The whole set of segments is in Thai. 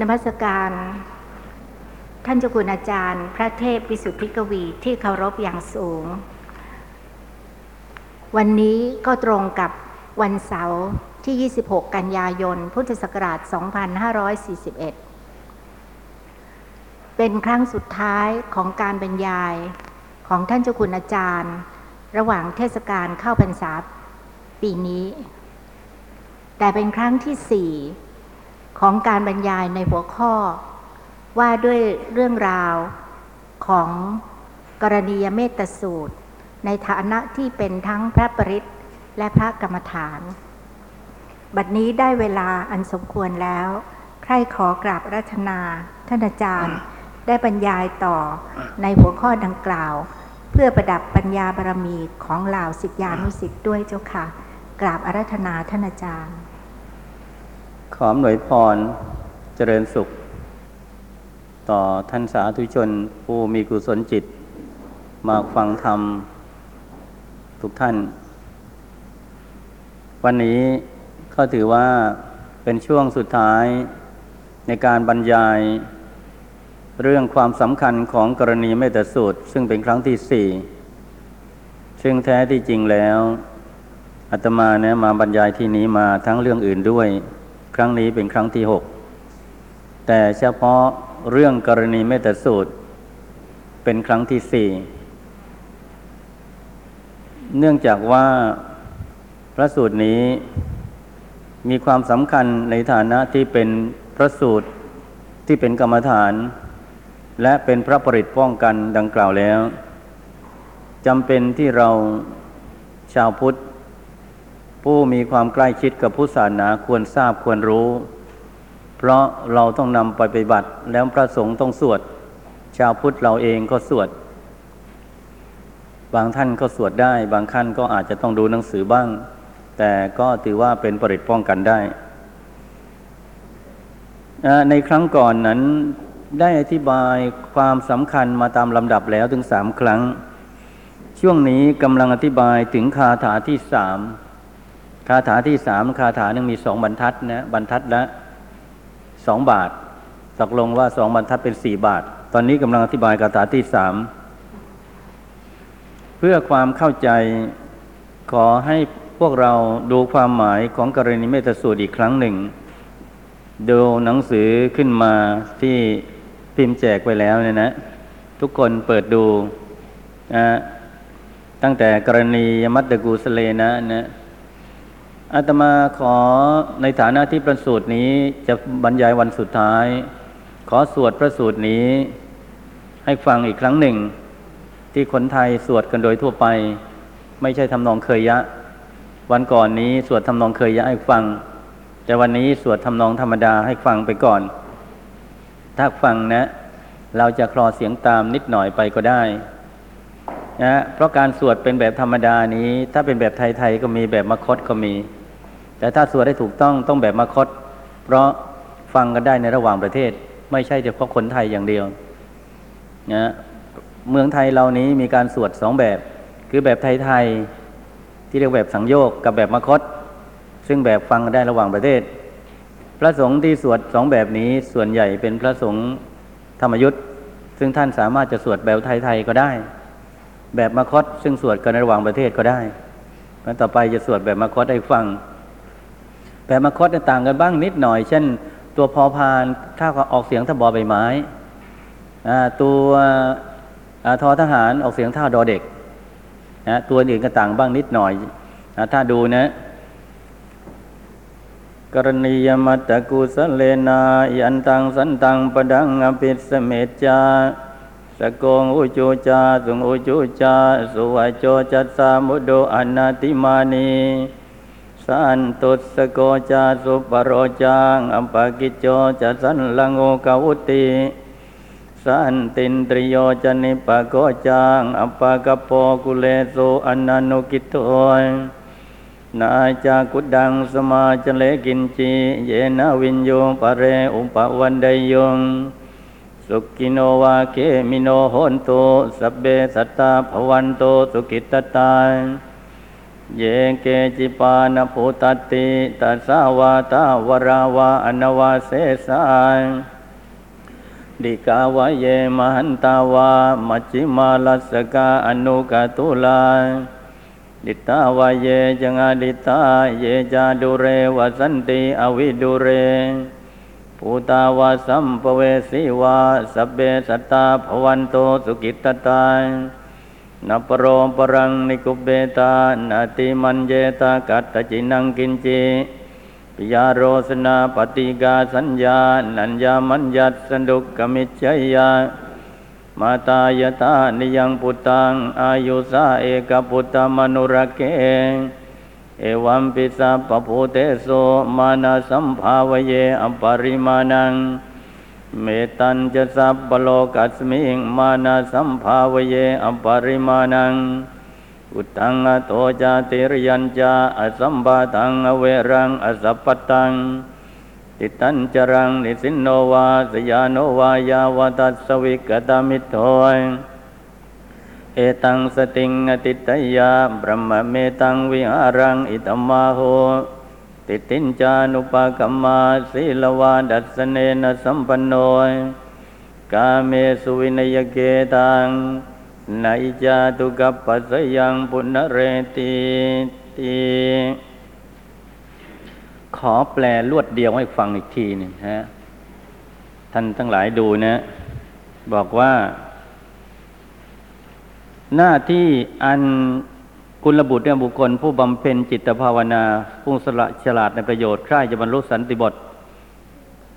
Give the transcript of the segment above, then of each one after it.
นมัสการ ท่านเจ้าคุณอาจารย์ พระเทพวิสุทธิกวีที่เคารพอย่างสูง วันนี้ก็ตรงกับวันเสาร์ที่ 26 กันยายน พุทธศักราช 2541 เป็นครั้งสุดท้ายของการบรรยายของท่านเจ้าคุณอาจารย์ ระหว่างเทศกาลเข้าพรรษาปีนี้ แต่เป็นครั้งที่สี่ ของการบรรยายในหัวข้อ ว่าด้วยเรื่องราวของกรณียเมตสูตร ในฐานะที่เป็นทั้งพระปริศและพระกรรมฐาน บัดนี้ได้เวลาอันสมควรแล้ว ใครขอกราบรัตนา ท่านอาจารย์ได้บรรยายต่อในหัวข้อดังกล่าว เพื่อประดับปัญญาบารมีของเหล่าสิทธิานุสิทธิ์ด้วยเจ้าค่ะ กราบอารัธนาท่านอาจารย์ ขอหน่วยพรเจริญสุข ต่อท่านสาธุชนผู้มีกุศลจิต มาฟังธรรม ทุกท่าน วันนี้ก็ถือว่าเป็นช่วงสุดท้ายในการบรรยาย เรื่องความสำคัญของกรณีเมตสูตร ซึ่งเป็นครั้งที่สี่ซึ่งแท้ที่จริงแล้วอาตมาเนี่ยมาบรรยายที่นี้มาทั้งเรื่องอื่นด้วย ครั้งนี้เป็นครั้งที่หกแต่เฉพาะเรื่องกรณีเมตสูตร เป็นครั้งที่สี่เนื่องจากว่าพระสูตรนี้มีความสำคัญในฐานะที่เป็นพระสูตรที่เป็นกรรมฐาน และเป็นพระปริตป้องกันดังกล่าวแล้วจำเป็นที่เราชาวพุทธ ผู้มีความใกล้ชิดกับพุทธศาสนาควรทราบควรรู้ เพราะเราต้องนำไปปฏิบัติแล้วพระสงฆ์ต้องสวด ชาวพุทธเราเองก็สวด บางท่านก็สวดได้ บางท่านก็อาจจะต้องดูหนังสือบ้าง แต่ก็ถือว่าเป็นปริตป้องกันได้ ในครั้งก่อนนั้นได้อธิบายความสำคัญมาตามลำดับแล้วถึงสามครั้ง ช่วงนี้กำลังอธิบายถึงคาถาที่สาม คาถาที่สามคาถาหนึ่งมีสองบรรทัดนะบรรทัดละสองบาทตกลงว่าสองบรรทัดเป็นสี่บาท ตอนนี้กำลังอธิบายคาถาที่สามเพื่อความเข้าใจขอให้พวกเราดูความหมายของกรณีเมตสูตรอีกครั้งหนึ่ง ดูหนังสือขึ้นมาที่พิมพ์แจกไปแล้วเนี่ยนะ ทุกคนเปิดดูนะตั้งแต่กรณียมัตตกูสเลนะนะ อาตมาขอในฐานะที่ประสูตรนี้จะบรรยายวันสุดท้าย ขอสวดพระสูตรนี้ ให้ฟังอีกครั้งหนึ่ง ที่คนไทยสวดกันโดยทั่วไป ไม่ใช่ทำนองเคยยะ วันก่อนนี้สวดทำนองเคยยะให้ฟัง แต่วันนี้สวดทำนองธรรมดาให้ฟังไปก่อน ถ้าฟังนะ เราจะคลอเสียงตามนิดหน่อยไปก็ได้นะเพราะการสวดเป็นแบบธรรมดานี้ ถ้าเป็นแบบไทยๆก็มีแบบมคตก็มี แต่ถ้าสวดได้ถูกต้องต้องแบบมคต เพราะฟังกันได้ในระหว่างประเทศ ไม่ใช่เฉพาะคนไทยอย่างเดียวนะเมืองไทยเรานี้มีการสวดสองแบบ คือแบบไทยๆที่เรียกแบบสังโยกกับแบบมคต ซึ่งแบบฟังกันได้ระหว่างประเทศ พระสงฆ์ที่สวดสองแบบนี้ส่วนใหญ่เป็นพระสงฆ์ธรรมยุทธ์ซึ่งท่านสามารถจะสวดแบบไทยๆก็ได้ แบบมคต ซึ่งสวดกันในระหว่างประเทศก็ได้เพราะต่อไปจะสวดแบบมคตให้ฟัง แบบมคตต่างกันบ้างนิดหน่อย เช่น ตัวพอพานถ้าออกเสียงถ้าบอใบไม้ตัวทอทหารออกเสียงท่าดอเด็กนะตัวอื่นก็ต่างบ้างนิดหน่อยนะถ้าดูนะกรณียมัตตกุสเลนายันตังสันตังปดังอภิสเมจาสกงอุจูจาสุงอุจูจา สุวโจจัตสามุโดอนาติมานี สันตุสโกจาสุปโรจังอัมปากิจโจจัสันลังโอกาวุติสันตินตริโยจนิปโกจังอัปปะกะโปกุเลโสอนันุกิโตนาจากุดังสมาจเลกินจีเยนะวินโยปะเรอุปวันไดยงสุกิโนวาเคมิโนโหนโตสัพเบสัตตาภวันโตสุกิตตา เยเกจิปานภูตติตัสสาวาตาวราวาอนวาเสสายดิกาวะเยมหันตาวามัจจิมาลัสกาอนุกาตุลาดิตาวะเยจังอาดิตาเยจาดุเรวสันติอวิดุเรภูตาวาสัมปเวสีวาสเบสัตตาภวันโตสุกิตตตา นัปโรปรังนิคุเบตานาติมันเยตากัตตจินังกินจิปิยาโรสนาปฏิกาสัญญา นัญญามัญญัตสนุกกมิจยา มาตายตานิยังพุตัง อายุสาเอกพุตตมนุรเก เอวัมปิสัพพโพเตโสมานาสัมภาวเยอปริมาณัง เมตัญจะสัพพโลกัสมิงมานาสัมภาวเยอปริมาณัง อุตังอโตจาติรยัญจาอสัมบาตังอเวรังอสัพปตัง ติตัญจรังนิสินโนวาสยานโนวายาวตัสสวิกตามิโทยเอตังสติงอติตยาบรมเมตังวิหารังอิตมาโห ติตินจานุปกัมมาศีลวาดัสเนนะสัมปันโนยกาเมสุวินยเกตังนายจาตุกัปปัสยังปุณเรติติขอแปลลวดเดียวให้ฟังอีกทีหนึ่งฮะท่านทั้งหลายดูนะ บอกว่า หน้าที่อัน กุลบุตรเนี่ยบุคคล ผู้บำเพ็ญจิตภาวนาผู้สละฉลาดในประโยชน์ใคร่จะบรรลุสันติบท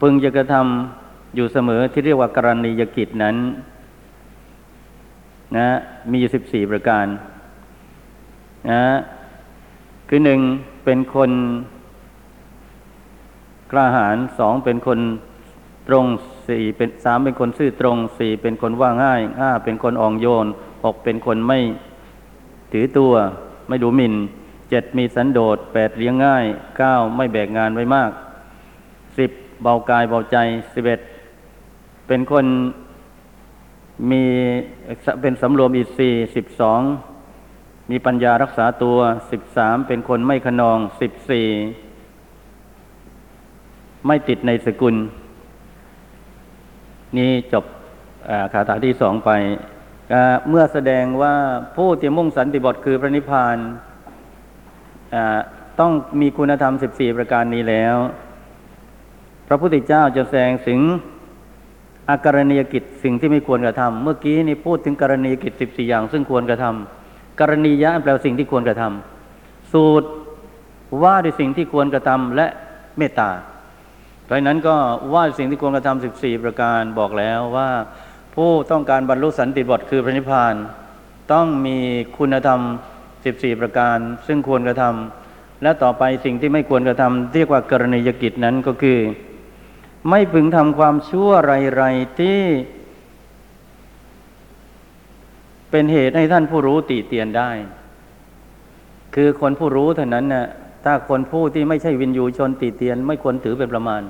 พึงจะกระทำอยู่เสมอที่เรียกว่าการณียกิจนั้นนะมีอยู่สิบสี่ประการนะคือหนึ่งเป็นคนกล้าหาญสองเป็นคนตรงสี่เป็นสามเป็นคนซื่อตรงสี่เป็นคนว่าง่ายห้าเป็นคนอ่อนโยนหกเป็นคนไม่ ถือตัว ไม่ดูหมิ่นเจ็ดมีสันโดษแปดเลี้ยงง่ายเก้าไม่แบกงานไว้มากสิบเบากายเบาใจสิบเอ็ดเป็นคนมีเป็นสำรวมอินทรีย์สิบสองมีปัญญารักษาตัวสิบสามเป็นคนไม่ขนองสิบสี่ไม่ติดในสกุล นี่จบคาถาที่สองไป เมื่อแสดงว่าผู้ที่มุ่งสันติบทคือพระนิพพานต้องมีคุณธรรมสิบสี่ประการนี้แล้ว พระพุทธเจ้าจะแสดงถึงอาการณียกิจสิ่งที่ไม่ควรกระทำเมื่อกี้นี่พูดถึงกรณียกิจสิบสี่อย่าง ซึ่งควรกระทำกรณียะแปลสิ่งที่ควรกระทำสูตรว่าด้วยสิ่งที่ควรกระทำและเมตตา เพราะนั้นก็ว่าสิ่งที่ควรกระทำสิบสี่ประการบอกแล้วว่า ผู้ต้องการบรรลุสันติบทคือพระนิพพานต้องมีคุณธรรมสิบสี่ประการ ซึ่งควรกระทำและต่อไปสิ่งที่ไม่ควรกระทำเรียกว่ากรณียกิจนั้นก็คือ ไม่พึงทำความชั่วไรๆที่ เป็นเหตุให้ท่านผู้รู้ติเตียนได้ คือคนผู้รู้เท่านั้นน่ะถ้าคนผู้ที่ไม่ใช่วินยูชนติเตียน ไม่ควรถือเป็นประมาณ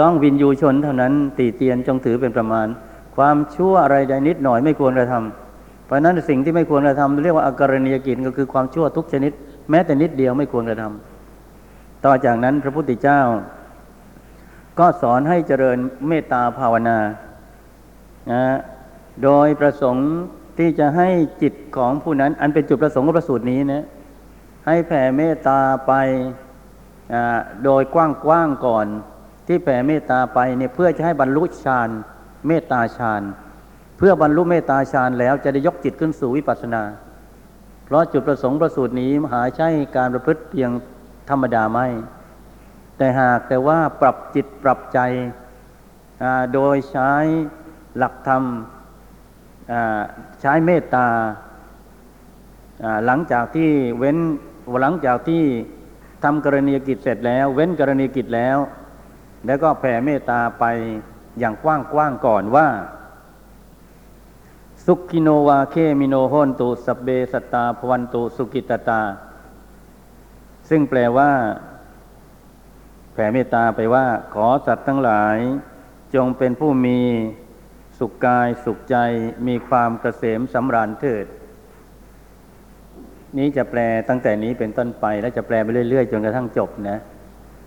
ต้องวินยูชนเท่านั้นติเตียนจงถือเป็นประมาณ ความชั่วอะไรใดนิดหน่อยไม่ควรกระทำเพราะนั้นสิ่งที่ไม่ควรกระทำเรียกว่าอาการณียกิจก็คือความชั่วทุกชนิด แม้แต่นิดเดียวไม่ควรกระทำต่อจากนั้นพระพุทธเจ้า ก็สอนให้เจริญเมตตาภาวนานะโดยประสงค์ที่จะให้จิตของผู้นั้น อันเป็นจุดประสงค์ของประสูตรนี้นะให้แผ่เมตตาไปโดยกว้างๆก่อน ที่แผ่เมตตาไปเนี่ยเพื่อจะให้บรรลุฌานเมตตาฌานเพื่อบรรลุเมตตาฌานแล้วจะได้ยกจิตขึ้นสู่วิปัสสนา เพราะจุดประสงค์ประสูตรนี้มหาใช่การประพฤติเพียงธรรมดาไม่ แต่หากแต่ว่าปรับจิตปรับใจโดยใช้หลักธรรมใช้เมตตาหลังจากที่เว้นหลังจากที่ทำกรณียกิจเสร็จแล้ว เว้นกรณียกิจแล้ว แล้วก็แผ่เมตตาไปอย่างกว้างกว้างก่อนว่า สุขิโนวาเคมิโนโหนตุสเบสตาพวันตุสุกิตตา ซึ่งแปลว่า แผ่เมตตาไปว่า ขอสัตว์ทั้งหลาย จงเป็นผู้มีสุขกายสุขใจมีความเกษมสำราญเถิด นี้จะแปลตั้งแต่นี้เป็นต้นไป แล้วจะแปลไปเรื่อยๆ จนกระทั่งจบนะ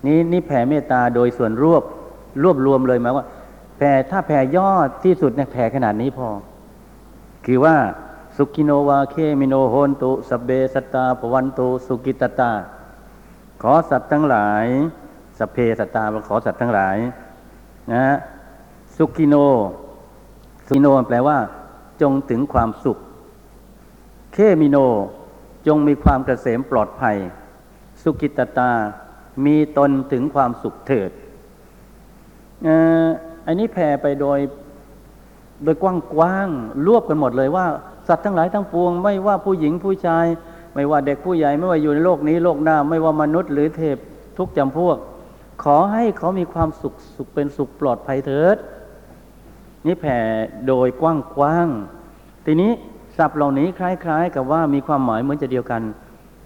นี่นี่แผ่เมตตาโดยส่วนรวบรวบรวมเลยหมายว่า แผ่ถ้าแผ่ยอดที่สุดเนี่ยแผ่ขนาดนี้พอ คือว่าสุกิโนวาเคมิโนโหนตุสเบสตาปวันตุสุกิตตา ขอสัตว์ทั้งหลายสเพสตาขอสัตว์ทั้งหลายนะฮะสุกิโนสุกิโนแปลว่า จงถึงความสุข เคมิโนจงมีความเกษมปลอดภัย สุกิตตา มีตนถึงความสุขเถิดอันนี้แผ่ไปโดยโดยกว้างๆรวบกันหมดเลยว่า สัตว์ทั้งหลายทั้งปวง ไม่ว่าผู้หญิงผู้ชาย ไม่ว่าเด็กผู้ใหญ่ไม่ว่าอยู่ในโลกนี้โลกหน้า ไม่ว่ามนุษย์หรือเทพทุกจำพวก ขอให้เขามีความสุขสุขเป็นสุขปลอดภัยเถิด นี่แผ่โดยกว้างๆทีนี้ศัพท์เหล่านี้คล้าย ๆ กับว่ามีความหมายเหมือนจะเดียวกัน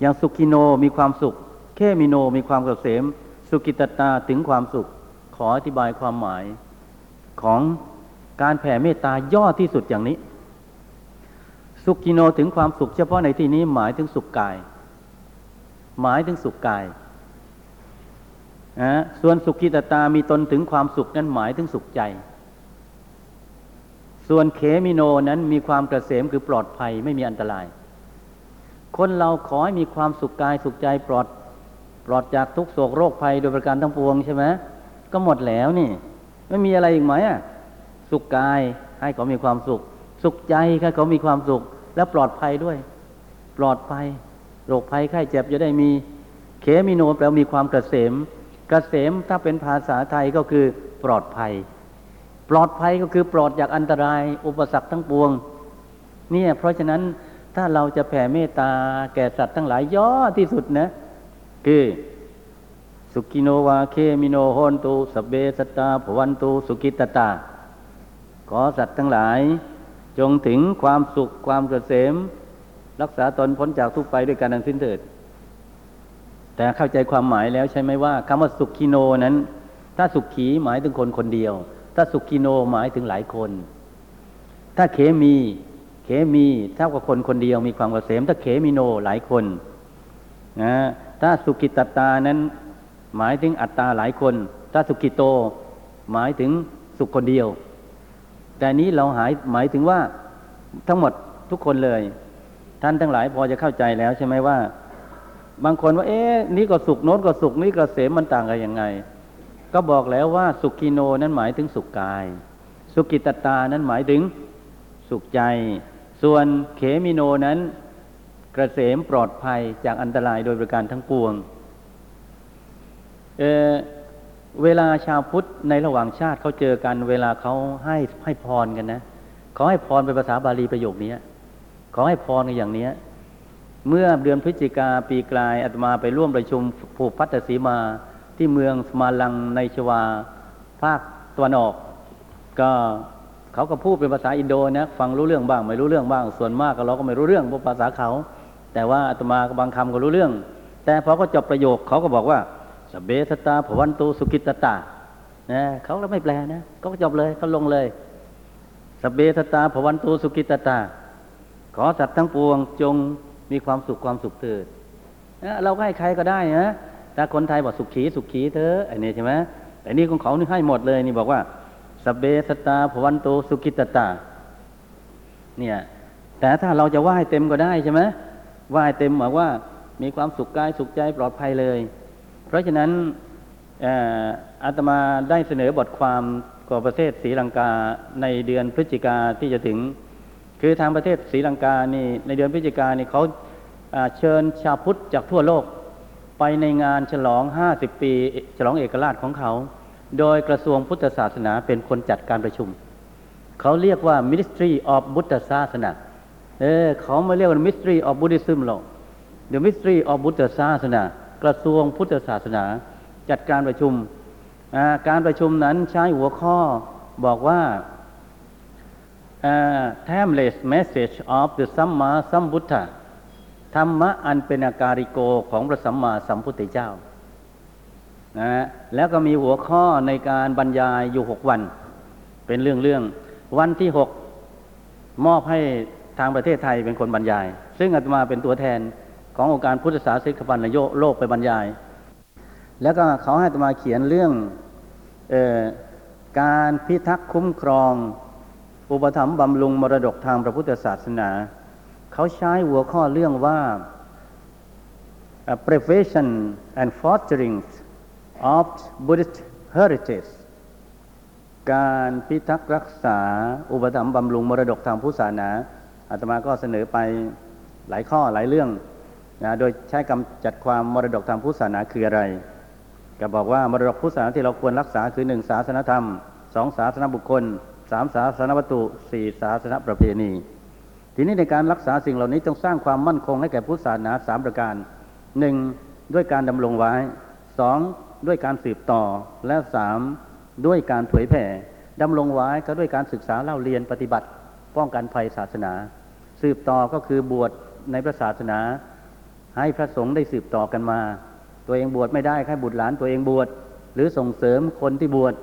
อย่างสุกิโนมีความสุข เคมิโนมีความเกษม สุกิตตาถึงความสุข ขออธิบายความหมายของการแผ่เมตตาย่อที่สุดอย่างนี้ สุกิโนถึงความสุข เฉพาะในที่นี้หมายถึงสุขกาย หมายถึงสุขกายนะส่วนสุกิตตามีตนถึงความสุขนั้นหมายถึงสุขใจ ส่วนเขมิโนนั้นมีความกระเสมคือปลอดภัยไม่มีอันตราย คนเราขอให้มีความสุขกายสุขใจปลอด ลอดจากทุกโศกโรคภัยโดยประการทั้งปวงใช่ไหมก็หมดแล้วนี่ ไม่มีอะไรอีกไหมอะสุขกายให้เขามีความสุข สุขใจให้เขามีความสุข และปลอดภัยด้วย ปลอดภัยโรคภัยไข้เจ็บจะได้มีเขมิโนแปลว่ามีความกระเสมกระเสมถ้าเป็นภาษาไทยก็คือปลอดภัย ปลอดภัยก็คือปลอดจากอันตราย อุปสรรคทั้งปวง เนี่ยเพราะฉะนั้นถ้าเราจะแผ่เมตตาแก่สัตว์ทั้งหลายย่อที่สุดนะ คือสุกิโนวาเคมิโนโหนตุสเบสตาภวันตุสุกิตตา ขอสัตว์ทั้งหลาย จงถึงความสุขความเกษม รักษาตนพ้นจากทุกข์ไปด้วยกันทั้งสิ้นเถิด แต่เข้าใจความหมายแล้วใช่ไหมว่าคำว่าสุขิโนนั้น ถ้าสุขีหมายถึงคนคนเดียว ถ้าสุขิโนหมายถึงหลายคน ถ้าเขมีเขมีเท่ากับคนคนเดียวมีความเกษม ถ้าเขมิโนหลายคนนะ ถ้าสุกิตตานั้น หมายถึงอัตตาหลายคนถ้าสุกิโต หมายถึงสุขคนเดียว แต่นี้เราหายหมายถึงว่าทั้งหมดทุกคนเลย ท่านทั้งหลายพอจะเข้าใจแล้วใช่ไหมว่า บางคนว่า เอ๊ะนี่ก็สุขโน้นก็สุขนี่ก็เสมมันต่างกันยังไง ก็บอกแล้วว่าสุกิโนนั้นหมายถึงสุขกาย สุกิตตานั้นหมายถึงสุขใจ ส่วนเขมิโนนั้น กระเสมปลอดภัยจากอันตรายโดยประการทั้งปวงเเวลาชาวพุทธในระหว่างชาติเขาเจอกัน เวลาเขาให้ให้พรกันนะเขาให้พรเป็นภาษาบาลีประโยคนี้ขอให้พรกันอย่างนี้เมื่อเดือนพฤศจิกาปีกลายอาตมาไปร่วมประชุมผูกพัฒสีมาที่เมืองสมาลังในชวา ภาคตะวันออก ก็เขาก็พูดเป็นภาษาอินโดนะฟังรู้เรื่องบ้าง ไม่รู้เรื่องบ้างส่วนมากก็เราก็ไม่รู้เรื่องเพราะภาษาเขา แต่ว่าอาตมาบางคำก็รู้เรื่อง แต่พอเขาจบประโยคเขาก็บอกว่าสเบสตาผวันตูสุกิตตานะเขาก็ไม่แปลนะเขาก็จบเลยเขาลงเลยสเบสตาผวันตูสุกิตตา ขอสัตว์ทั้งปวงจงมีความสุขความสุขเถิดนะเราก็ให้ใครก็ได้นะแต่คนไทยบอกสุขีสุขีเถออ้นี่ใช่ไหมแต่นี่ของเขานี่ให้หมดเลยนี่บอกว่าสเบสตาผวันตูสุกิตตา เนี่ย แต่ถ้าเราจะไหว้เต็มก็ได้ใช่ไหม ไหว้เต็มหมายว่ามีความสุขกายสุขใจปลอดภัยเลย เพราะฉะนั้นอาตมาได้เสนอบทความกับประเทศศรีลังกาในเดือนพฤศจิกาที่จะถึง คือทางประเทศศรีลังกานี่ในเดือนพฤศจิกานี่เขาเชิญชาวพุทธจากทั่วโลก ไปในงานฉลอง 50 ปี ฉลองเอกราชของเขา โดยกระทรวงพุทธศาสนาเป็นคนจัดการประชุม เขาเรียกว่า Ministry of Buddha ศาสนา เออเขาไม่เรียกว่า Ministry of Buddhism หรอก The Ministry of Buddha ศาสนากระทรวงพุทธศาสนา จัดการประชุม การประชุมนั้นใช้หัวข้อบอกว่า timeless message of the Samma Sambuddha ธรรมะอันเป็นอาการิโกของพระสัมมาสัมพุทธเจ้านะแล้วก็มีหัวข้อในการบรรยายอยู่หกวัน เป็นเรื่องเรื่องวันที่หกมอบให้ ทางประเทศไทยเป็นคนบรรยาย ซึ่งอาตมาเป็นตัวแทนขององค์การพุทธศาสนิกพันธ์โยโลกไปบรรยาย แล้วก็เขาให้อาตมาเขียนเรื่องออการพิทักษ์คุ้มครอง อุปถัมภ์บำรุงมรดกทางพระพุทธศาสนา เขาใช้หัวข้อเรื่องว่า prevention and fostering of Buddhist heritage การพิทักษ์รักษาอุปถัมภ์บำรุงมรดกทางพุทธศาสนา อาตมาก็เสนอไปหลายข้อหลายเรื่องนะโดยใช้คำจัดความมรดกทางพุทธศาสนาคืออะไร ก็บอกว่ามรดกพุทธศาสนาที่เราควรรักษาคือหนึ่งศาสนธรรมสองศาสนบุคคลสามศาสนวัตถุสี่ศาสนประเพณี ทีนี้ในการรักษาสิ่งเหล่านี้ต้องสร้างความมั่นคงให้แก่พุทธศาสนาสามประการหนึ่งด้วยการดำรงไว้สองด้วยการสืบต่อและสามด้วยการเผยแผ่ดำรงไว้ก็ด้วยการศึกษาเล่าเรียนปฏิบัติ ป้องกันภัยศาสนา สืบต่อก็คือบวชในพระศาสนา ให้พระสงฆ์ได้สืบต่อกันมา ตัวเองบวชไม่ได้ให้บุตรหลานตัวเองบวชหรือส่งเสริมคนที่บวช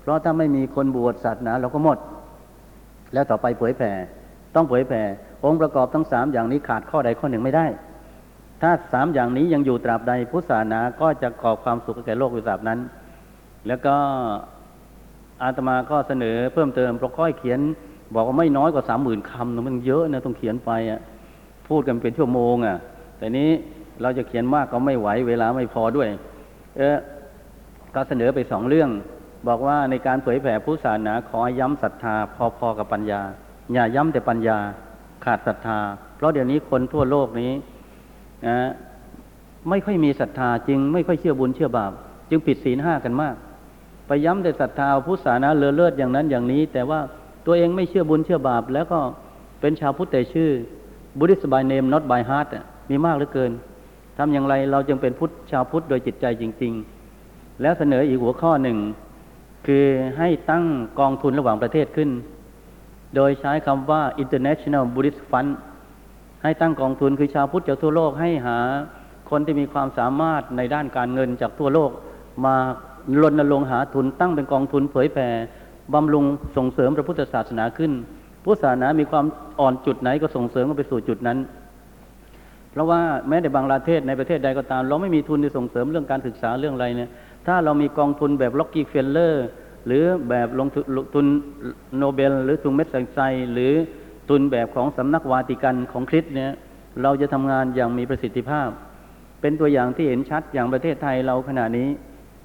เพราะถ้าไม่มีคนบวชศาสนาเราก็หมด แล้วต่อไปเผยแผ่ ต้องเผยแผ่ องค์ประกอบทั้งสามอย่างนี้ขาดข้อใดข้อหนึ่งไม่ได้ ถ้าสามอย่างนี้ยังอยู่ตราบใดพุทธศาสนาก็จะก่อความสุขแก่โลกอยู่ตราบนั้น แล้วก็อาตมาก็เสนอเพิ่มเติมเพราะค่อยเขียน บอกว่าไม่น้อยกว่าสามหมื่นคำนะมันเยอะนะต้องเขียนไปอะพูดกันเป็นชั่วโมงอะ แต่นี้เราจะเขียนมากก็ไม่ไหวเวลาไม่พอด้วย เออก็เสนอไปสองเรื่อง บอกว่าในการเผยแผ่พุทธศาสนาขอย้ำศรัทธา พอๆกับปัญญา อย่าย้ำแต่ปัญญาขาดศรัทธา เพราะเดี๋ยวนี้คนทั่วโลกนี้นะไม่ค่อยมีศรัทธาจึงไม่ค่อยเชื่อบุญเชื่อบาป จึงผิดศีลห้ากันมาก ไปย้ำแต่ศรัทธาพุทธศาสนาเลอเลิศอย่างนั้นอย่างนี้ แต่ว่า ตัวเองไม่เชื่อบุญเชื่อบาป แล้วก็เป็นชาวพุทธแต่ชื่อ Buddhist by name not by heart มีมากเหลือเกินทำอย่างไรเราจึงเป็นพุทธชาวพุทธโดยจิตใจจริง ๆ แล้วเสนออีกหัวข้อหนึ่ง คือให้ตั้งกองทุนระหว่างประเทศขึ้น โดยใช้คำว่า International Buddhist Fund ให้ตั้งกองทุนคือชาวพุทธจากทั่วโลกให้หาคนที่มีความสามารถในด้านการเงินจากทั่วโลก มารณรงค์หาทุนตั้งเป็นกองทุนเผยแผ่ บำรุงส่งเสริมพระพุทธศาสนาขึ้น พุทธศาสนามีความอ่อนจุดไหนก็ส่งเสริมกันไปสู่จุดนั้น เพราะว่าแม้ในบางประเทศในประเทศใดก็ตาม เราไม่มีทุนที่ส่งเสริมเรื่องการศึกษาเรื่องอะไรเนี่ย ถ้าเรามีกองทุนแบบร็อกกี้เฟลเลอร์หรือแบบกองทุนโนเบล หรือทุนเม็ดสังไซหรือทุนแบบของสำนักวาติกันของคริสต์เนี่ยเราจะทำงานอย่างมีประสิทธิภาพ เป็นตัวอย่างที่เห็นชัดอย่างประเทศไทยเราขณะนี้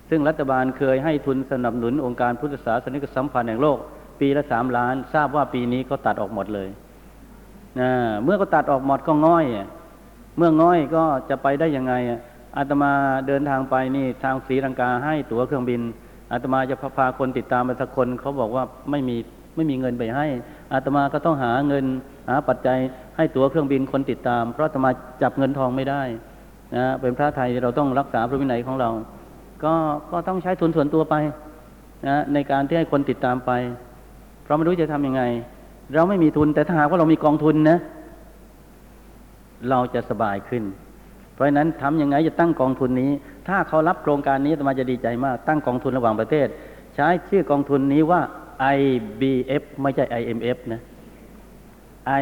ซึ่งรัฐบาลเคยให้ทุนสนับสนุนองค์การพุทธศาสนิกสัมพันธ์แห่งโลก ปีละสามล้าน ทราบว่าปีนี้ก็ตัดออกหมดเลยนะเมื่อก็ตัดออกหมดก็ง่อย เมื่อง่อยก็จะไปได้ยังไงอาตมาเดินทางไปนี่ทางศรีลังกาให้ตั๋วเครื่องบินอาตมาจะพาคนติดตามไปสักคนเขาบอกว่าไม่มีไม่มีเงินไปให้อาตมาก็ต้องหาเงินหาปัจจัยให้ตั๋วเครื่องบินคนติดตาม เพราะอาตมาจับเงินทองไม่ได้นะเป็นพระไทยเราต้องรักษาพระวินัยของเรา ก็ก็ต้องใช้ทุนส่วนตัวไปนะในการที่ให้คนติดตามไป เพราะไม่รู้จะทำยังไง เราไม่มีทุนแต่ถ้าหากว่าเรามีกองทุนนะ เราจะสบายขึ้น เพราะฉะนั้นทำยังไงจะตั้งกองทุนนี้ ถ้าเขารับโครงการนี้ตมาจะดีใจมาก ตั้งกองทุนระหว่างประเทศ ใช้ชื่อกองทุนนี้ว่า IBF ไม่ใช่ IMF นะ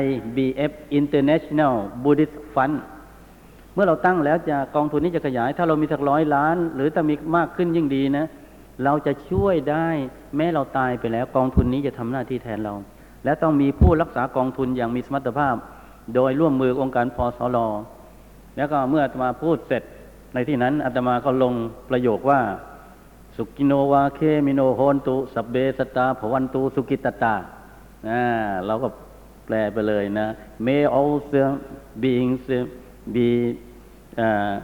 IBF International Buddhist Fund เมื่อเราตั้งแล้วจะกองทุนนี้จะขยาย ถ้าเรามีสักร้อยล้าน หรือถ้ามีมากขึ้นยิ่งดีนะ เราจะช่วยได้แม้เราตายไปแล้วกองทุนนี้จะทำหน้าที่แทนเรา และต้องมีผู้รักษากองทุนอย่างมีสมรรถภาพ โดยร่วมมือองค์การพอสลอแล้วก็เมื่ออาตมาพูดเสร็จในที่นั้นอาตมาก็ลงประโยคว่า สุกิโนวาเคมิโนโฮนตุสับเบสตาภวันตุสุกิตตานะเราก็แปลไปเลยนะ May all beings be uh,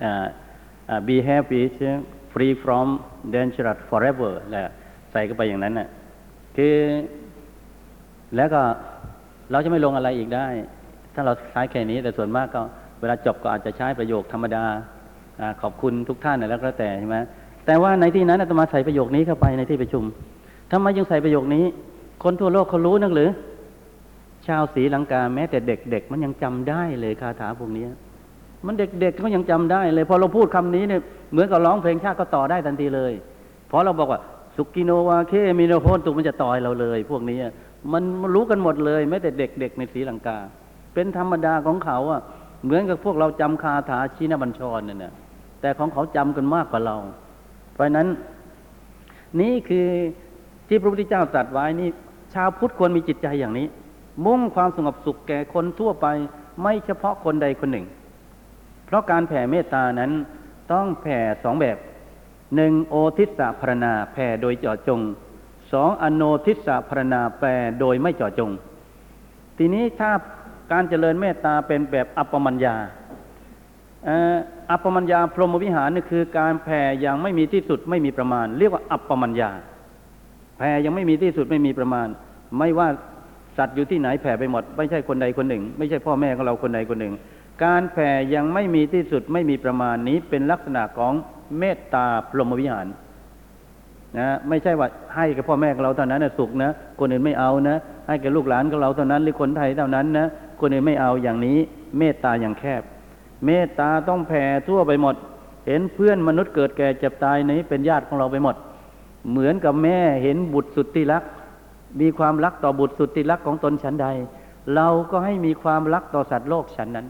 uh, uh, be happy free from danger forever และใส่เข้าไปอย่างนั้นน่ะคือแล้วก็เราจะไม่ลงอะไรอีกได้ ถ้าเราใช้แค่นี้ แต่ส่วนมากก็เวลาจบก็อาจจะใช้ประโยคธรรมดาอขอบคุณทุกท่านนะแล้วก็แต่ใช่ไหมแต่ว่าในที่นั้นอาตมาใส่ประโยคนี้เข้าไปในที่ประชุมทำไมยังใส่ประโยคนี้ คนทั่วโลกเขารู้นักหรือ ชาวศรีลังกาแม้แต่เด็กๆ มันยังจำได้เลยคาถาพวกนี้ มันเด็กๆเขายังจำได้เลยพอเราพูดคำนี้เนี่ยเหมือนกับร้องเพลงชาติก็ต่อได้ทันทีเลยเพราะเราบอกว่าสุกิโนวาเคมิโนโพนตุมันจะต่อยเราเลย พวกนี้มันรู้กันหมดเลยแม้แต่เด็กๆในศรีลังกา เป็นธรรมดาของเขาอะเหมือนกับพวกเราจำคาถาชินบัญชรเนี่ยนะแต่ของเขาจำกันมากกว่าเรา เพราะฉะนั้น นี่คือที่พระพุทธเจ้าตรัสไว้นี่ ชาวพุทธควรมีจิตใจอย่างนี้ มุ่งความสงบสุขแก่คนทั่วไป ไม่เฉพาะคนใดคนหนึ่ง เพราะการแผ่เมตตานั้นต้องแผ่สองแบบหนึ่งโอทิสสะพรณนาแผ่โดยเจาะจงสองอโนทิสสะพรณนาแผ่โดยไม่เจาะจง ทีนี้ถ้าการเจริญเมตตาเป็นแบบอัปปมัญญาอ่ออัปปมัญญาพรหมวิหารนี่คือการแผ่อย่างไม่มีที่สุดไม่มีประมาณ เรียกว่าอัปปมัญญาแผ่ยังไม่มีที่สุดไม่มีประมาณ ไม่ว่า สัตว์อยู่ที่ไหนแผ่ไปหมด ไม่ใช่คนใดคนหนึ่ง ไม่ใช่พ่อแม่ของเราคนใดคนหนึ่ง การแผ่ยังไม่มีที่สุดไม่มีประมาณนี้เป็นลักษณะของเมตตาพรหมวิหารนะไม่ใช่ว่าให้กับพ่อแม่ของเราเท่านั้นนะสุขนะคนอื่นไม่เอานะ ให้กับลูกหลานของเราเท่านั้นหรือคนไทยเท่านั้นนะคนอื่นไม่เอาอย่างนี้ เมตตาอย่างแคบ เมตตาต้องแผ่ทั่วไปหมด เห็นเพื่อนมนุษย์เกิดแก่เจ็บตายนี้เป็นญาติของเราไปหมด เหมือนกับแม่เห็นบุตรสุดที่รัก มีความรักต่อบุตรสุดที่รักของตนฉันใด เราก็ให้มีความรักต่อสัตว์โลกฉันนั้น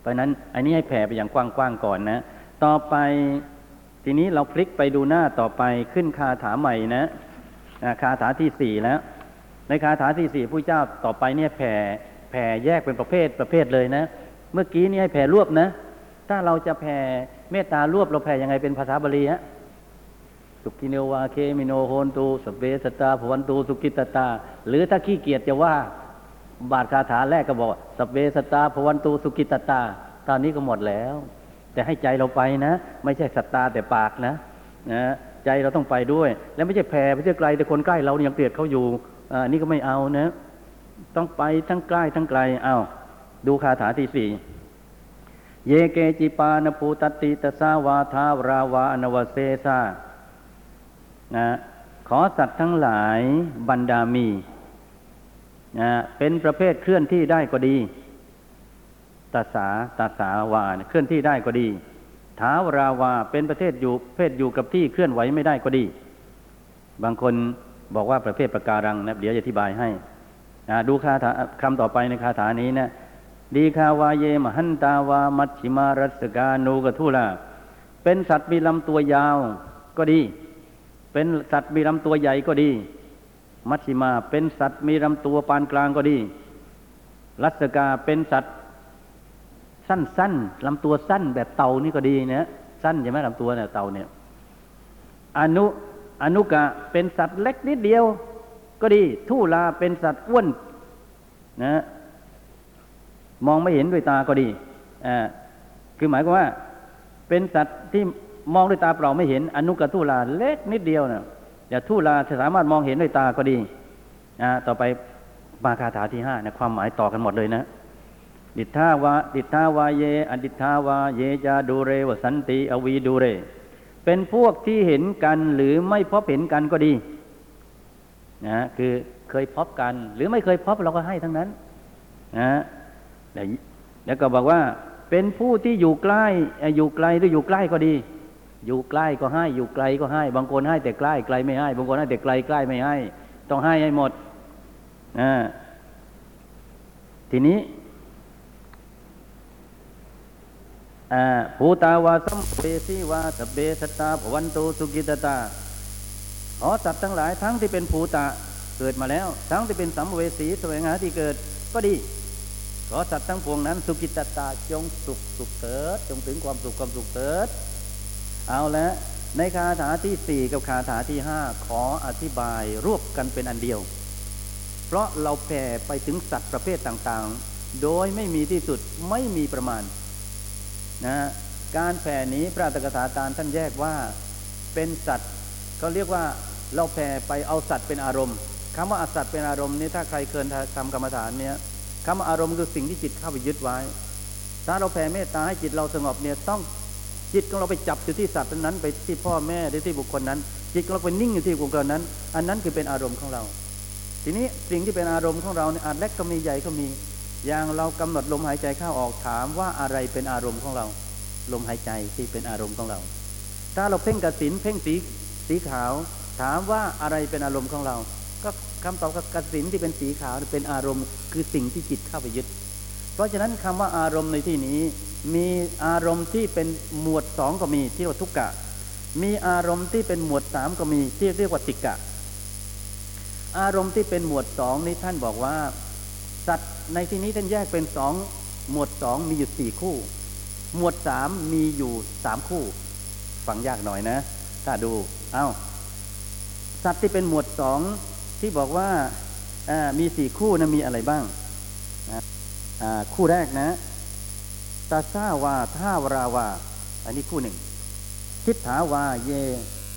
เพราะนั้นอันนี้ให้แผ่ไปอย่างกว้างๆก่อนนะ ต่อไปทีนี้เราพลิกไปดูหน้าต่อไปขึ้นคาถาใหม่นะคาถาที่สี่แล้ว ในคาถาที่สี่ผู้เจ้าต่อไปเนี่ยแผ่แผ่แยกเป็นประเภทประเภทเลยนะ เมื่อกี้นี่ให้แผ่รวบนะ ถ้าเราจะแผ่เมตตารวบเราแผ่ยังไงเป็นภาษาบาลีฮะ สุกินโนวาเคมิโนโหนตูสเปสตาภวันตูสุกิตตา หรือถ้าขี้เกียจจะว่าบาทคาถาแรกก็บอกสเปสตาภวันตูสุกิตตา ตอนนี้ก็หมดแล้ว แต่ให้ใจเราไปนะ ไม่ใช่สัตตาแต่ปากนะนะใจเราต้องไปด้วย แล้วไม่ใช่แผ่ไม่ใช่ไกลแต่คนใกล้เรายังเกลียดเขาอยู่อ่านี่ก็ไม่เอานะ ต้องไปทั้งใกล้ทั้งไกลเอาดูคาถาที่สี่เยเกจิปานภูตติตสาวาทาราวาอนวเสสา นะขอสัตว์ทั้งหลายบรรดามีนะเป็นประเภทเคลื่อนที่ได้ก็ดีตาสาตาสาวาเคลื่อนที่ได้ก็ดีทาวราวาเป็นประเภทอยู่เพศอยู่กับที่เคลื่อนไหวไม่ได้ก็ดี บางคนบอกว่าประเภทประการังนะเดี๋ยวจะอธิบายให้นะดูคาถาคำต่อไปในคาถานี้นะดีคาวาเยมหันตาวา มัชชิมารัสกานูกทุลาเป็นสัตว์มีลำตัวยาวก็ดี เป็นสัตว์มีลำตัวใหญ่ก็ดี มัชชิมาเป็นสัตว์มีลำตัวปานกลางก็ดีรัสกาเป็นสัตว์ สั้นๆลำตัวสั้นแบบเต่านี่ก็ดีนะสั้นใช่ไหมลำตัวเนี่ยเต่าเนี่ยอนุอนุกะเป็นสัตว์เล็กนิดเดียว ก็ดีทุลาเป็นสัตว์อ้วนนะมองไม่เห็นด้วยตาก็ดีอ่าคือหมายความว่า เป็นสัตว์ที่ มองด้วยตาเปล่าไม่เห็นอนุกทุลาเล็กนิดเดียวนะอย่าทุลาจะสามารถมองเห็นด้วยตาก็ดีอ่าต่อไปมาคาถาที่ห้านะความหมายต่อกันหมดเลยนะดิทาวาดิทาวาเยอดิทาวาเยจาดูเรวสันติอวีดูเร เป็นพวกที่เห็นกันหรือไม่พบเห็นกันก็ดีนะคือเคยพบกัน หรือไม่เคยพบเราก็ให้ทั้งนั้นนะแล้วก็บอกว่าเป็นผู้ที่อยู่ใกล้อยู่ไกลหรืออยู่ใกล้ก็ดี อยู่ใกล้ก็ให้ อยู่ไกลก็ให้ บางคนให้แต่ใกล้ไกลไม่ให้ บางคนให้แต่ไกลใกล้ไม่ให้ ต้องให้ให้หมดอ่าทีนี้ภูตาวาสัมเปสีวาสเบสตาภวันโตสุกิตตาขอสัตว์ทั้งหลายทั้งที่เป็นภูตะเกิดมาแล้ว ทั้งที่เป็นสัมเวสีแสวงหาที่เกิดก็ดี ขอสัตว์ทั้งปวงนั้น สุกิตตาจงสุขสุขเถิดจงถึงความสุขความสุขเถิด เอาละในคาถาที่สี่กับคาถาที่ห้าขออธิบายรวบกันเป็นอันเดียว เพราะเราแผ่ไปถึงสัตว์ประเภทต่างๆ โดยไม่มีที่สุดไม่มีประมาณนะการแผ่นี้พระตกถาจารย์ท่านแยกว่าเป็นสัตว์เขาเรียกว่าเราแผ่ไปเอาสัตว์เป็นอารมณ์คำว่าสัตว์เป็นอารมณ์นี้ถ้าใครเคยทำกรรมฐานเนี่ยคำว่าอารมณ์คือสิ่งที่จิตเข้าไปยึดไว้ ถ้าเราแผ่เมตตาให้จิตเราสงบเนี่ยต้อง จิตของเราไปจับอยู่ที่สัตว์นั้น ไปที่พ่อแม่หรือที่บุคคลนั้น จิตของเราไปนิ่งอยู่ที่บุคคลนั้น อันนั้นคือเป็นอารมณ์ของเรา ทีนี้สิ่งที่เป็นอารมณ์ของเราเนี่ยอาจเล็กก็มีใหญ่ก็มี อย่างเรากำหนดลมหายใจเข้าออกถามว่าอะไรเป็นอารมณ์ของเรา ลมหายใจที่เป็นอารมณ์ของเรา ถ้าเราเพ่งกสินเพ่งสีสีขาว ถามว่าอะไรเป็นอารมณ์ของเรา ก็คำตอบกับกสินที่เป็นสีขาวเป็นอารมณ์ คือสิ่งที่จิตเข้าไปยึด เพราะฉะนั้นคำว่าอารมณ์ในที่นี้ มีอารมณ์ที่เป็นหมวดสองก็มีที่เรียกว่าทุกกะ มีอารมณ์ที่เป็นหมวดสามก็มีที่เรียกว่าติกะ อารมณ์ที่เป็นหมวดสองนี้ท่านบอกว่า สัตว์ในที่นี้ท่านแยกเป็นสองหมวดสองมีอยู่สี่คู่ หมวดสามมีอยู่สามคู่ ฟังยากหน่อยนะ ถ้าดู เอา้า สัตว์ที่เป็นหมวดสองที่บอกว่าามีสี่คู่นะมีอะไรบ้าง คู่แรกนะตาซาวาท่าวราวา อันนี้คู่หนึ่ง ทิฏฐาวาเย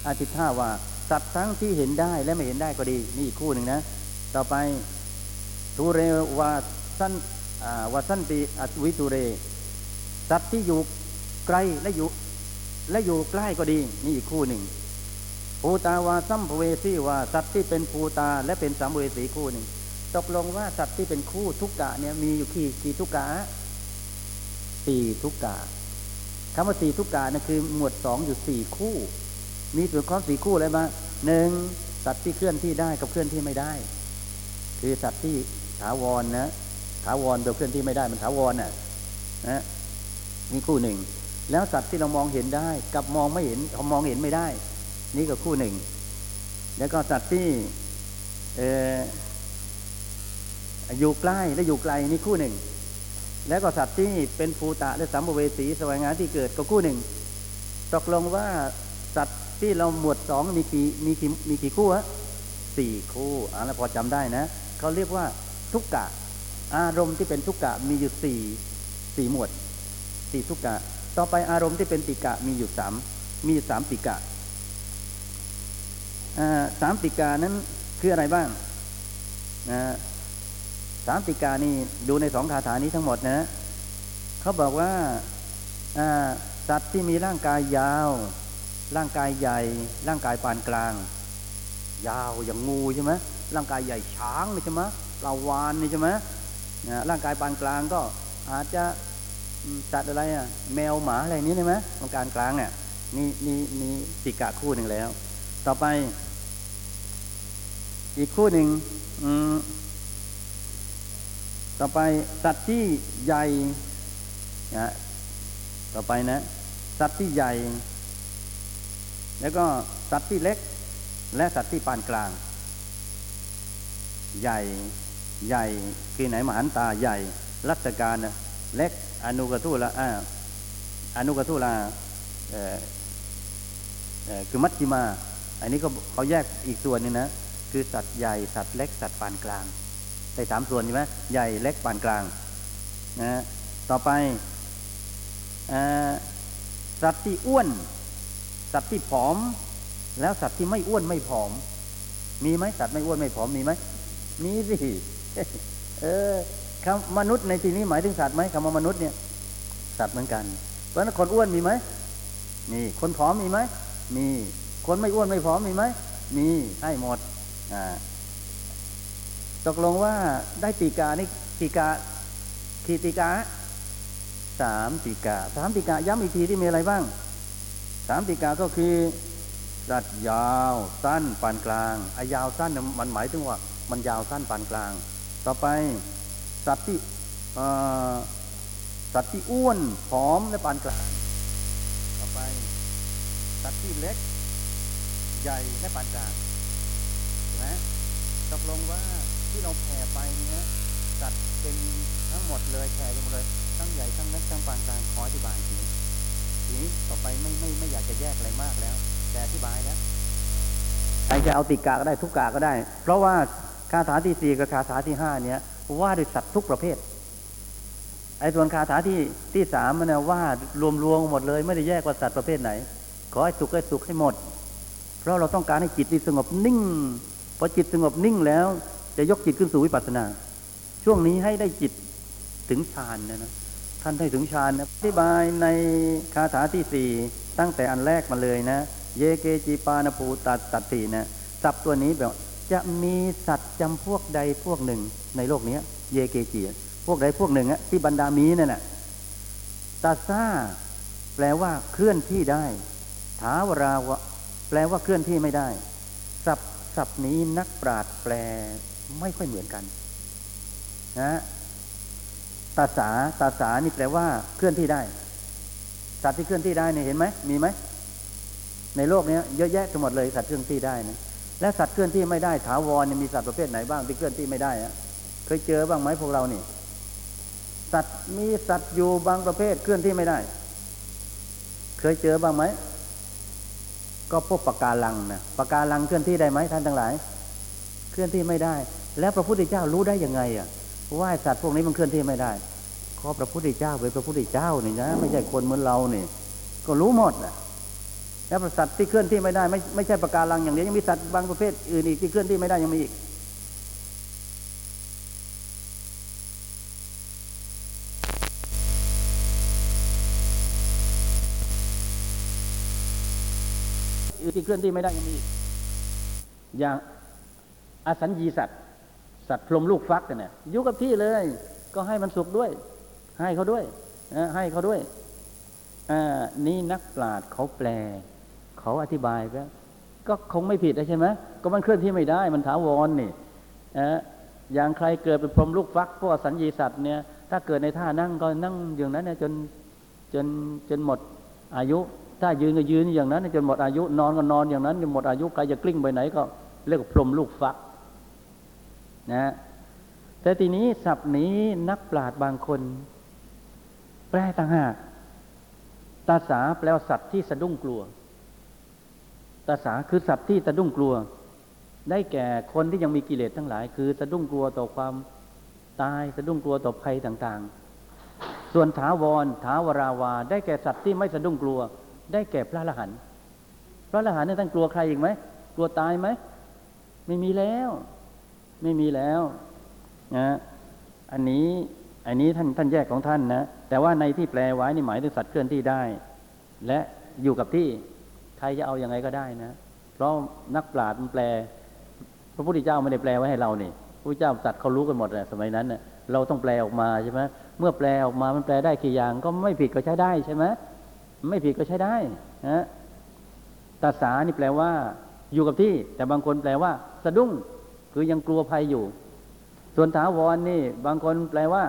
อาทิฏฐาวา สัตว์ทั้งที่เห็นได้และไม่เห็นได้ก็ดี นี่อีกคู่หนึ่งนะ ต่อไปทุเรวาสันอวาสันติอวิทุเร สัตว์ที่อยู่ไกลและอยู่และอยู่ใกล้ก็ดี นี่อีกคู่หนึ่งภูตาวาสัมภเวสีวาสัตว์ที่เป็นภูตาและเป็นสัมภเวสีคู่หนึ่ง ตกลงว่าสัตว์ที่เป็นคู่ทุกกะเนี่ยมีอยู่กี่กี่ทุกกะสี่ทุกกะคำว่าสี่ทุกกะนั่นคือหมวดสองอยู่สี่คู่ มีส่วนข้อสี่คู่อะไรบ้าหนึ่งสัตว์ที่เคลื่อนที่ได้กับเคลื่อนที่ไม่ได้ คือสัตว์ที่ถาวรนะถาวรโดยเคลื่อนที่ไม่ได้มันถาวรน่ะนะนี่คู่หนึ่งแล้วสัตว์ที่เรามองเห็นได้ กับมองไม่เห็นเขามองเห็นไม่ได้ นี่ก็คู่หนึ่งแล้วก็สัตว์ที่เออ อยู่ใกล้และอยู่ไกลนี่คู่หนึ่ง แล้วก็สัตว์ที่เป็นภูตะและสัมภเวสีสวายงานที่เกิดก็คู่หนึ่ง ตกลงว่าสัตว์ที่เราหมวดสองมีกี่มีกี่มีกี่คู่ฮะสี่คู่อ่าแล้วพอจำได้นะเขาเรียกว่าทุกกะ อารมณ์ที่เป็นทุกกะมีอยู่สี่สี่หมวดสี่ทุกกะ ต่อไปอารมณ์ที่เป็นติกะมีอยู่สามมีสามติกะสามติกานั้นคืออะไรบ้างนะ สามติกานี่ดูในสองคาถานี้ทั้งหมดนะเขาบอกว่าสัตว์ที่มีร่างกายยาว ร่างกายใหญ่ ร่างกายปานกลาง ยาวอย่างงูใช่ไหมร่างกายใหญ่ช้างนี่ใช่ไหมปลาวานนี่ใช่ไหมร่างกายปานกลางก็อาจจะสัตว์อะไรอะแมวหมาอะไรนี้ใช่ไหมร่างกายกลางเนี่ยนี่นี่นี่ติกะคู่หนึ่งแล้ว ต่อไป อีกคู่หนึ่ง ต่อไปสัตว์ที่ใหญ่นะต่อไปนะ สัตว์ที่ใหญ่ แล้วก็สัตว์ที่เล็ก และสัตว์ที่ปานกลาง ใหญ่ใหญ่คือไหนมหันตาใหญ่รัชการนะเล็กอนุกทุลาอ่าอนุกทุลาคือมัชชิมา อันนี้ก็เขาแยกอีกส่วนนึงนะ คือสัตว์ใหญ่สัตว์เล็กสัตว์ปานกลาง ได้สามส่วนใช่ไหมใหญ่เล็กปานกลางนะต่อไปสัตว์ที่อ้วน สัตว์ที่ผอม แล้วสัตว์ที่ไม่อ้วนไม่ผอม มีไหมสัตว์ไม่อ้วนไม่ผอมมีไหมมีสิเออคำมนุษย์ในที่นี้หมายถึงสัตว์ไหมคำว่ามนุษย์เนี่ย สัตว์เหมือนกัน เพราะนั้นคนอ้วนมีไหมมีคนผอมมีไหมมี คนไม่อ้วนไม่ผอมมีไหมมีให้หมดอ่า ตกลงว่าได้ตีกานี่ตีกาขีตีกาสามตีกาสามตีกาย้ำอีกทีที่มีอะไรบ้างสามตีกาก็คือสัตยาวสั้นปานกลางอ้ยาวสั้นมันหมายถึงว่า มันยาวสั้นปานกลาง ต่อไปสัตว์ที่สัตว์ที่อ้วนผอมและปานกลาง ต่อไป สัตว์ที่เล็ก ใหญ่และปานกลางนะตกลงว่า ที่เราแผ่ไปเนี่ยจัดเป็นทั้งหมดเลยแผ่ไปหมดเลยทั้งใหญ่ทั้งเล็กทั้งปานกลางขออธิบายทีนี้ทีนี้ต่อไปไม่ไม่ไม่อยากจะแยกอะไรมากแล้ว แต่อธิบายแล้วใครจะเอาติกาก็ได้ทุกกาก็ได้ เพราะว่าคาถาที่สี่กับคาถาที่ห้าเนี้ยว่าด้วยสัตว์ทุกประเภทไอ้ส่วนคาถาที่ที่สามมันเนี่ยว่ารวมๆหมดเลย ไม่ได้แยกว่าสัตว์ประเภทไหน ขอให้สุขให้สุขให้หมด เพราะเราต้องการให้จิตสงบนิ่งพอจิตสงบนิ่งแล้ว จะยกจิตขึ้นสู่วิปัสสนา ช่วงนี้ให้ได้จิตถึงฌานนะนะท่านได้ถึงฌานนะอธิบายในคาถาที่สี่ตั้งแต่อันแรกมาเลยนะ เยเกจิปานภูตัดตัดตีนะสับตัวนี้แบบจะมีสัตว์จำพวกใดพวกหนึ่งในโลกนี้เยเกจิพวกใดพวกหนึ่งอะที่บรรดามีนั่นแหละตาซาแปลว่าเคลื่อนที่ได้ ถาวราวะ แปลว่าเคลื่อนที่ไม่ได้ สับสับนี้นักปราดแปล ไม่ค่อยเหมือนกันนะตาสาตาสานี่แปลว่าเคลื่อนที่ได้ สัตว์ที่เคลื่อนที่ได้เนี่ยเห็นไหมมีไหมในโลกเนี้ยเยอะแยะทั้งหมดเลยสัตว์เคลื่อนที่ได้นะและสัตว์เคลื่อนที่ไม่ได้ถาวรเนี่ยมีสัตว์ประเภทไหนบ้างที่เคลื่อนที่ไม่ได้อะเคยเจอบ้างไหมพวกเราเนี่ยสัตว์มีสัตว์อยู่บางประเภทเคลื่อนที่ไม่ได้ เคยเจอบ้างไหมก็พวกปะการังนะปะการังเคลื่อนที่ได้ไหมท่านทั้งหลาย เคลื่อนที่ไม่ได้ แล้วพระพุทธเจ้ารู้ได้ยังไงอะว่าสัตว์พวกนี้มันเคลื่อนที่ไม่ได้ขอพระพุทธเจ้าเป็นพระพุทธเจ้านี่นะไม่ใช่คนเหมือนเราเนี่ยก็รู้หมดแหละแล้วสัตว์ที่เคลื่อนที่ไม่ได้ไม่ไม่ใช่ปะการังอย่างเดียวยังมีสัตว์บางประเภทอื่นอีกที่เคลื่อนที่ไม่ได้ยังมีอีกอื่นที่เคลื่อนที่ไม่ได้ยังมีอีกอย่างอสัญญีสัตว์ สัตว์พรมลูกฟักเนี่ยอยู่กับที่เลย ก็ให้มันสุขด้วย ให้เขาด้วยให้เขาด้วยนี่นักปราชญ์เขาแปล เขาอธิบายไปก็คงไม่ผิดใช่ไหมก็มันเคลื่อนที่ไม่ได้มันถาวรนี่อย่างใครเกิดเป็นพรมลูกฟักพวกสัญญีสัตว์เนี่ย ถ้าเกิดในท่านั่งก็นั่งอย่างนั้นเนี่ยจนจนจนหมดอายุ ถ้ายืนก็ยืนอย่างนั้น จนหมดอายุนอนก็นอนอย่างนั้นจนหมดอายุใครจะกลิ้งไปไหนก็เรียกว่าพรมลูกฟัก นะแต่ทีนี้ศัพท์นี้นักปราชญ์บางคน แปลต่างหากตาสาแปลว่าสัตว์ที่สะดุ้งกลัวตาสาคือสัตว์ที่สะดุ้งกลัว ได้แก่คนที่ยังมีกิเลสทั้งหลาย คือสะดุ้งกลัวต่อความตายสะดุ้งกลัวต่อภัยต่างๆ ส่วนถาวรถาวราวา ได้แก่สัตว์ที่ไม่สะดุ้งกลัว ได้แก่พระอรหันพระอรหันเนี่ยท่านกลัวใครอีกไหมกลัวตายไหมไม่มีแล้ว ไม่มีแล้วนะอันนี้อันนี้ท่านท่านแยกของท่านนะแต่ว่าในที่แปลไว้นี่หมายถึงสัตว์เคลื่อนที่ได้ และอยู่กับที่ใครจะเอาอยัางไงก็ได้นะ เพราะนักปราชญ์มันแปล พระพุทธเจ้าไม่ได้แปลไว้ให้เรานี่พระพุทธเจ้าสัตว์เขารู้กันหมดเลยสมัยนั้นเน่ยเราต้องแปลออกมาใช่ไหมเมื่อแปลออกมามันแปลได้กี่อย่างก็ไม่ผิดก็ใช้ได้ใช่ไหมไม่ผิดก็ใช้ได้นะตาสานี่แปลว่า อยู่กับที่ แต่บางคนแปลว่า สะดุ้ง คือยังกลัวภัยอยู่ ส่วนถาวรนี่บางคนแปลว่า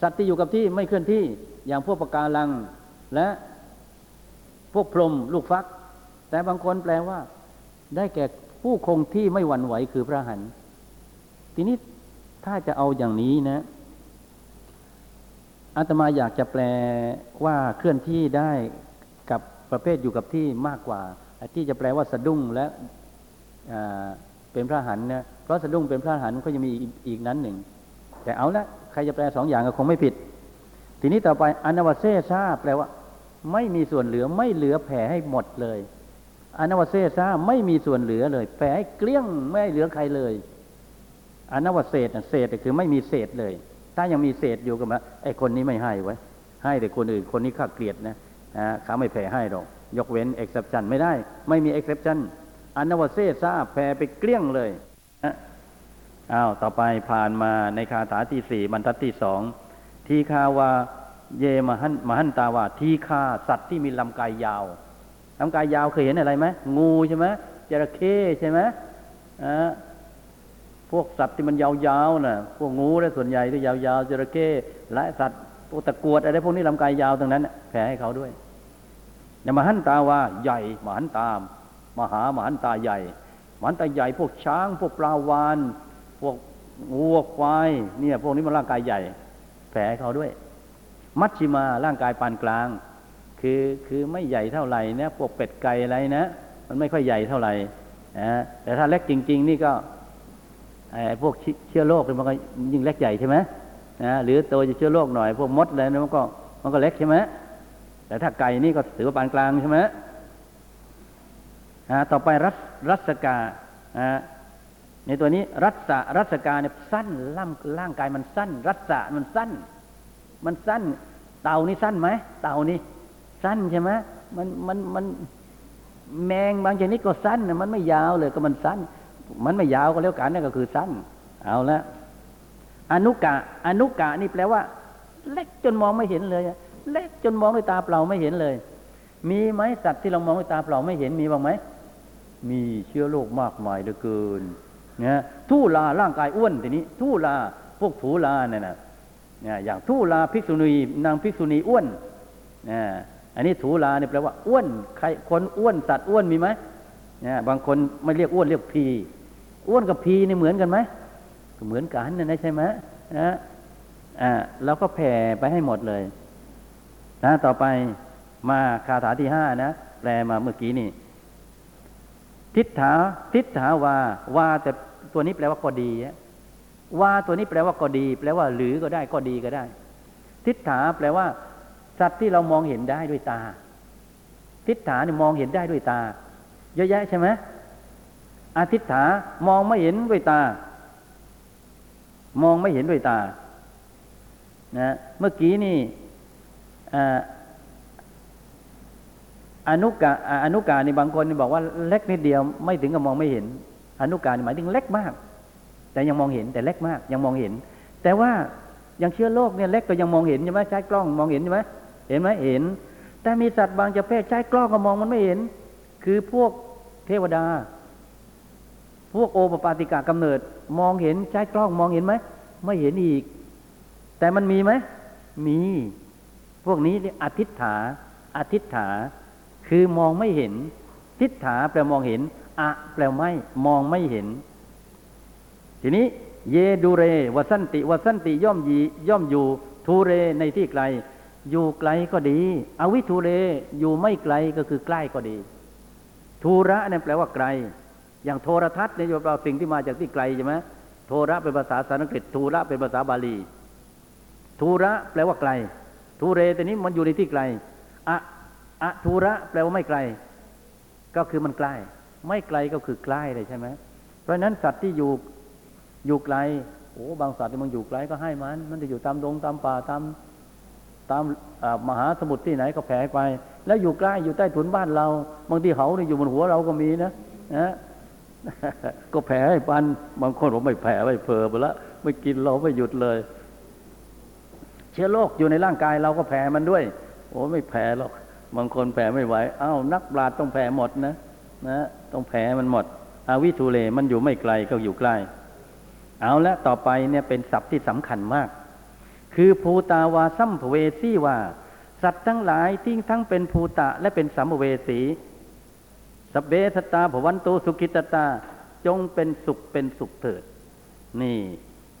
สัตว์ที่อยู่กับที่ไม่เคลื่อนที่อย่างพวกปะการัง และพวกพรมลูกฟัก แต่บางคนแปลว่า ได้แก่ผู้คงที่ไม่หวั่นไหวคือพระหันทีนี้ถ้าจะเอาอย่างนี้นะอาตมาอยากจะแปลว่าเคลื่อนที่ได้กับประเภทอยู่กับที่มากกว่า ที่จะแปลว่าสะดุ้งและเป็นพระหันเนี่ย ราะสะดุ้งเป็นพระหันก็ยังมีอีกนั้นหนึ่ง แต่เอาละใครจะแปลสองอย่างก็คงไม่ผิด ทีนี้ต่อไปอนวเซซาแปลว่า ไม่มีส่วนเหลือไม่เหลือแผ่ให้หมดเลยอนวเซซาไม่มีส่วนเหลือเลยแผ่ให้เกลี้ยงไม่เหลือใครเลยอนวเศษเศษคือไม่มีเศษเลย ถ้ายังมีเศษอยู่ก็มาไอ้คนนี้ไม่ให้ไว้ ให้แต่คนอื่นคนนี้ข้าเกลียดนะนะเขาไม่แผ่ให้หรอกยกเว้น exception ไม่ได้ ไม่มี exception อนวเซซาแผ่ไปเกลี้ยงเลย อ้าวต่อไปผ่านมาในคาถาที่สี่บรรทัดที่สองทีคาวาเยมหันมหันตาวาทีคาสัตว์ที่มีลำกายยาวลำกายยาวเคยเห็นอะไรไหมงูใช่ไหมจระเข้ใช่ไหมอ่าพวกสัตว์ที่มันยาวๆน่ะ พวกงูและส่วนใหญ่ที่ยาวๆจระเข้และสัตว์พวกตะกวดอะไรพวกนี้ลำกายยาวตรงนั้นแผ่ให้เขาด้วยอย่ามหันตาว่าใหญ่มหันตาม มหามหันตาใหญ่มหันตาใหญ่ พวกช้าง พวกปลาวาน พวกวัวควายเนี่ยพวกนี้มันร่างกายใหญ่ แผลเขาด้วย มัชชิมาร่างกายปานกลาง คือคือไม่ใหญ่เท่าไหร่นะพวกเป็ดไก่อะไรนะ มันไม่ค่อยใหญ่เท่าไหร่นะแต่ถ้าเล็กจริง ๆ นี่ก็ไอ้พวกเชื้อโรคมันก็ยิ่งเล็กใหญ่ใช่ไหมนะหรือโตจะเชื้อโรคหน่อย พวกมดอะไรนะมันก็มันก็เล็กใช่ไหมแต่ถ้าไก่นี่ก็ถือว่าปานกลางใช่ไหมต่อไปรัศรัศกา ในตัวนี้รัศรัศกาเนี่ยสั้นล่ำร่างกายมันสั้น รัศมันสั้น มันสั้น เต่านี่สั้นไหมเต่านี่สั้นใช่ไหมมันมันมันแมงบางชนิดก็สั้นมันไม่ยาวเลยก็มันสั้น มันไม่ยาวก็แล้วกันนั่นก็คือสั้น เอาละอนุกะอนุกะนี่แปลว่า เล็กจนมองไม่เห็นเลยเล็กจนมองด้วยตาเปล่าไม่เห็นเลย มีไหมสัตว์ที่เรามองด้วยตาเปล่าไม่เห็นมีบ้างไหมมีเชื้อโรคมากมายเหลือเกิน นะทูลาร่างกายอ้วนทีนี้ทูลาพวกผูลาเนี่ยนะเนี่ยอย่างทุลาภิกษุณีนางภิกษุณีอ้วนเนี่ยอันนี้ถูลาเนี่ยแปลว่าอ้วนใครคนอ้วนสัตว์อ้วนมีไหมเนี่ยบางคนไม่เรียกอ้วนเรียกพีอ้วนกับพีนี่เหมือนกันไหมก็เหมือนกันนะนะใช่ไหมนะอ่าเราก็แผ่ไปให้หมดเลยนะต่อไปมาคาถาที่ห้านะแปลมาเมื่อกี้นี่ ทิฏฐาทิฏฐาวาวาแต่ตัวนี้แปลว่าก็ดีวาตัวนี้แปลว่าก็ดี แปลว่า หรือก็ได้ก็ดีก็ได้ ทิฏฐาแปลว่า สัตว์ที่เรามองเห็นได้ด้วยตา ทิฏฐาเนี่ยมองเห็นได้ด้วยตา เยอะแยะใช่ไหมอาทิฏฐามองไม่เห็นด้วยตา มองไม่เห็นด้วยตานะเมื่อกี้นี่ อนุกาอ่าอนุกานี่บางคนบอกว่าเล็กนิดเดียวไม่ถึงกับมองไม่เห็น อนุกาหมายถึงเล็กมาก แต่ยังมองเห็นแต่เล็กมากยังมองเห็น แต่ว่าอย่างเชื้อโรคเนี่ยเล็กก็ยังมองเห็นใช่ไหมใช้กล้องมองเห็นใช่ไหมเห็นไหมเห็น แต่มีสัตว์บางประเภทใช้กล้องก็มองมันไม่เห็น คือพวกเทวดา พวกโอปปาติกากำเนิด มองเห็นใช้กล้องมองเห็นไหมไม่เห็นอีก แต่มันมีไหมมี พวกนี้อธิษฐาอธิษฐา คือมองไม่เห็น ทิฏฐาแปลมองเห็น อะ แปลไม่ มองไม่เห็น ทีนี้ เยดูเรวสันติวสันติย่อมยีย่อมอยู่ทูเรในที่ไกล อยู่ไกลก็ดี อวิทูเรอยู่ไม่ไกลก็คือใกล้ก็ดีทูระเนี่ยแปลว่าไกล อย่างโทรทัศน์เนี่ยเราสิ่งที่มาจากที่ไกลใช่ไหมโทระเป็นภาษาสันสกฤตทูระเป็นภาษาบาลีทูระแปลว่าไกลทูเรแต่นี้มันอยู่ในที่ไกลอะ อะทูระแปลว่าไม่ไกล ก็คือมันใกล้ ไม่ไกลก็คือใกล้เลยใช่ไหมเพราะฉะนั้นสัตว์ที่อยู่อยู่ไกลโอ้บางสัตว์ที่มันอยู่ไกลก็ให้มัน มันจะอยู่ตามดงตามป่าตามตามมหาสมุทรที่ไหนก็แผ่ไป แล้วอยู่ใกล้อยู่ใต้ถุนบ้านเรา บางทีเขาเนี่ยอยู่บนหัวเราก็มีนะนะก็แผ่ให้ปันบางคนผมไม่แผ่ไม่เพอไปละไม่กินเราไม่หยุดเลย เชื้อโรคอยู่ในร่างกายเราก็แผ่มันด้วย โอ้ไม่แผ่หรอก บางคนแผ่ไม่ไหวเอ้านักปราชญ์ต้องแผ่หมดนะนะต้องแผ่มันหมด อาวิทูเลมันอยู่ไม่ไกลก็อยู่ใกล้ เอาละต่อไปเนี่ยเป็นศัพท์ที่สำคัญมาก คือภูตาวาสัมภเวสีว่า สัตว์ทั้งหลายที่ทั้งเป็นภูตะและเป็นสัมภเวสีสเบสตาภวันโตสุขิตตา จงเป็นสุขเป็นสุขเถิด นี่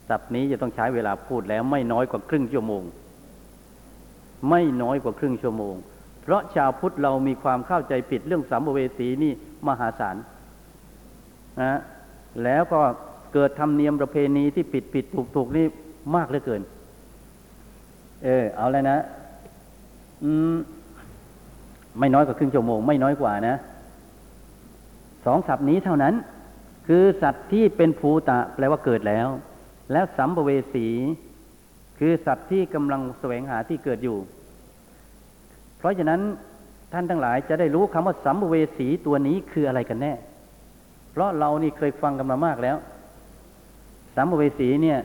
ศัพท์นี้จะต้องใช้เวลาพูดแล้วไม่น้อยกว่าครึ่งชั่วโมง ไม่น้อยกว่าครึ่งชั่วโมง เพราะชาวพุทธเรามีความเข้าใจผิดเรื่องสัมภเวสีนี่มหาศาลนะแล้วก็เกิดธรรมเนียมประเพณีที่ผิดผิดถูกถูกนี่มากเหลือเกิน เออ เอาแล้วนะ อืม ไม่น้อยกว่าครึ่งชั่วโมง ไม่น้อยกว่านะสองศัพท์นี้เท่านั้น คือสัตว์ที่เป็นภูตะแปลว่าเกิดแล้ว แล้วสัมภเวสี คือสัตว์ที่กำลังแสวงหาที่เกิดอยู่ เพราะฉะนั้นท่านทั้งหลายจะได้รู้คำว่าสัมเวสีตัวนี้คืออะไรกันแน่ เพราะเรานี่เคยฟังกันมามากแล้ว สัมเวสีเนี่ย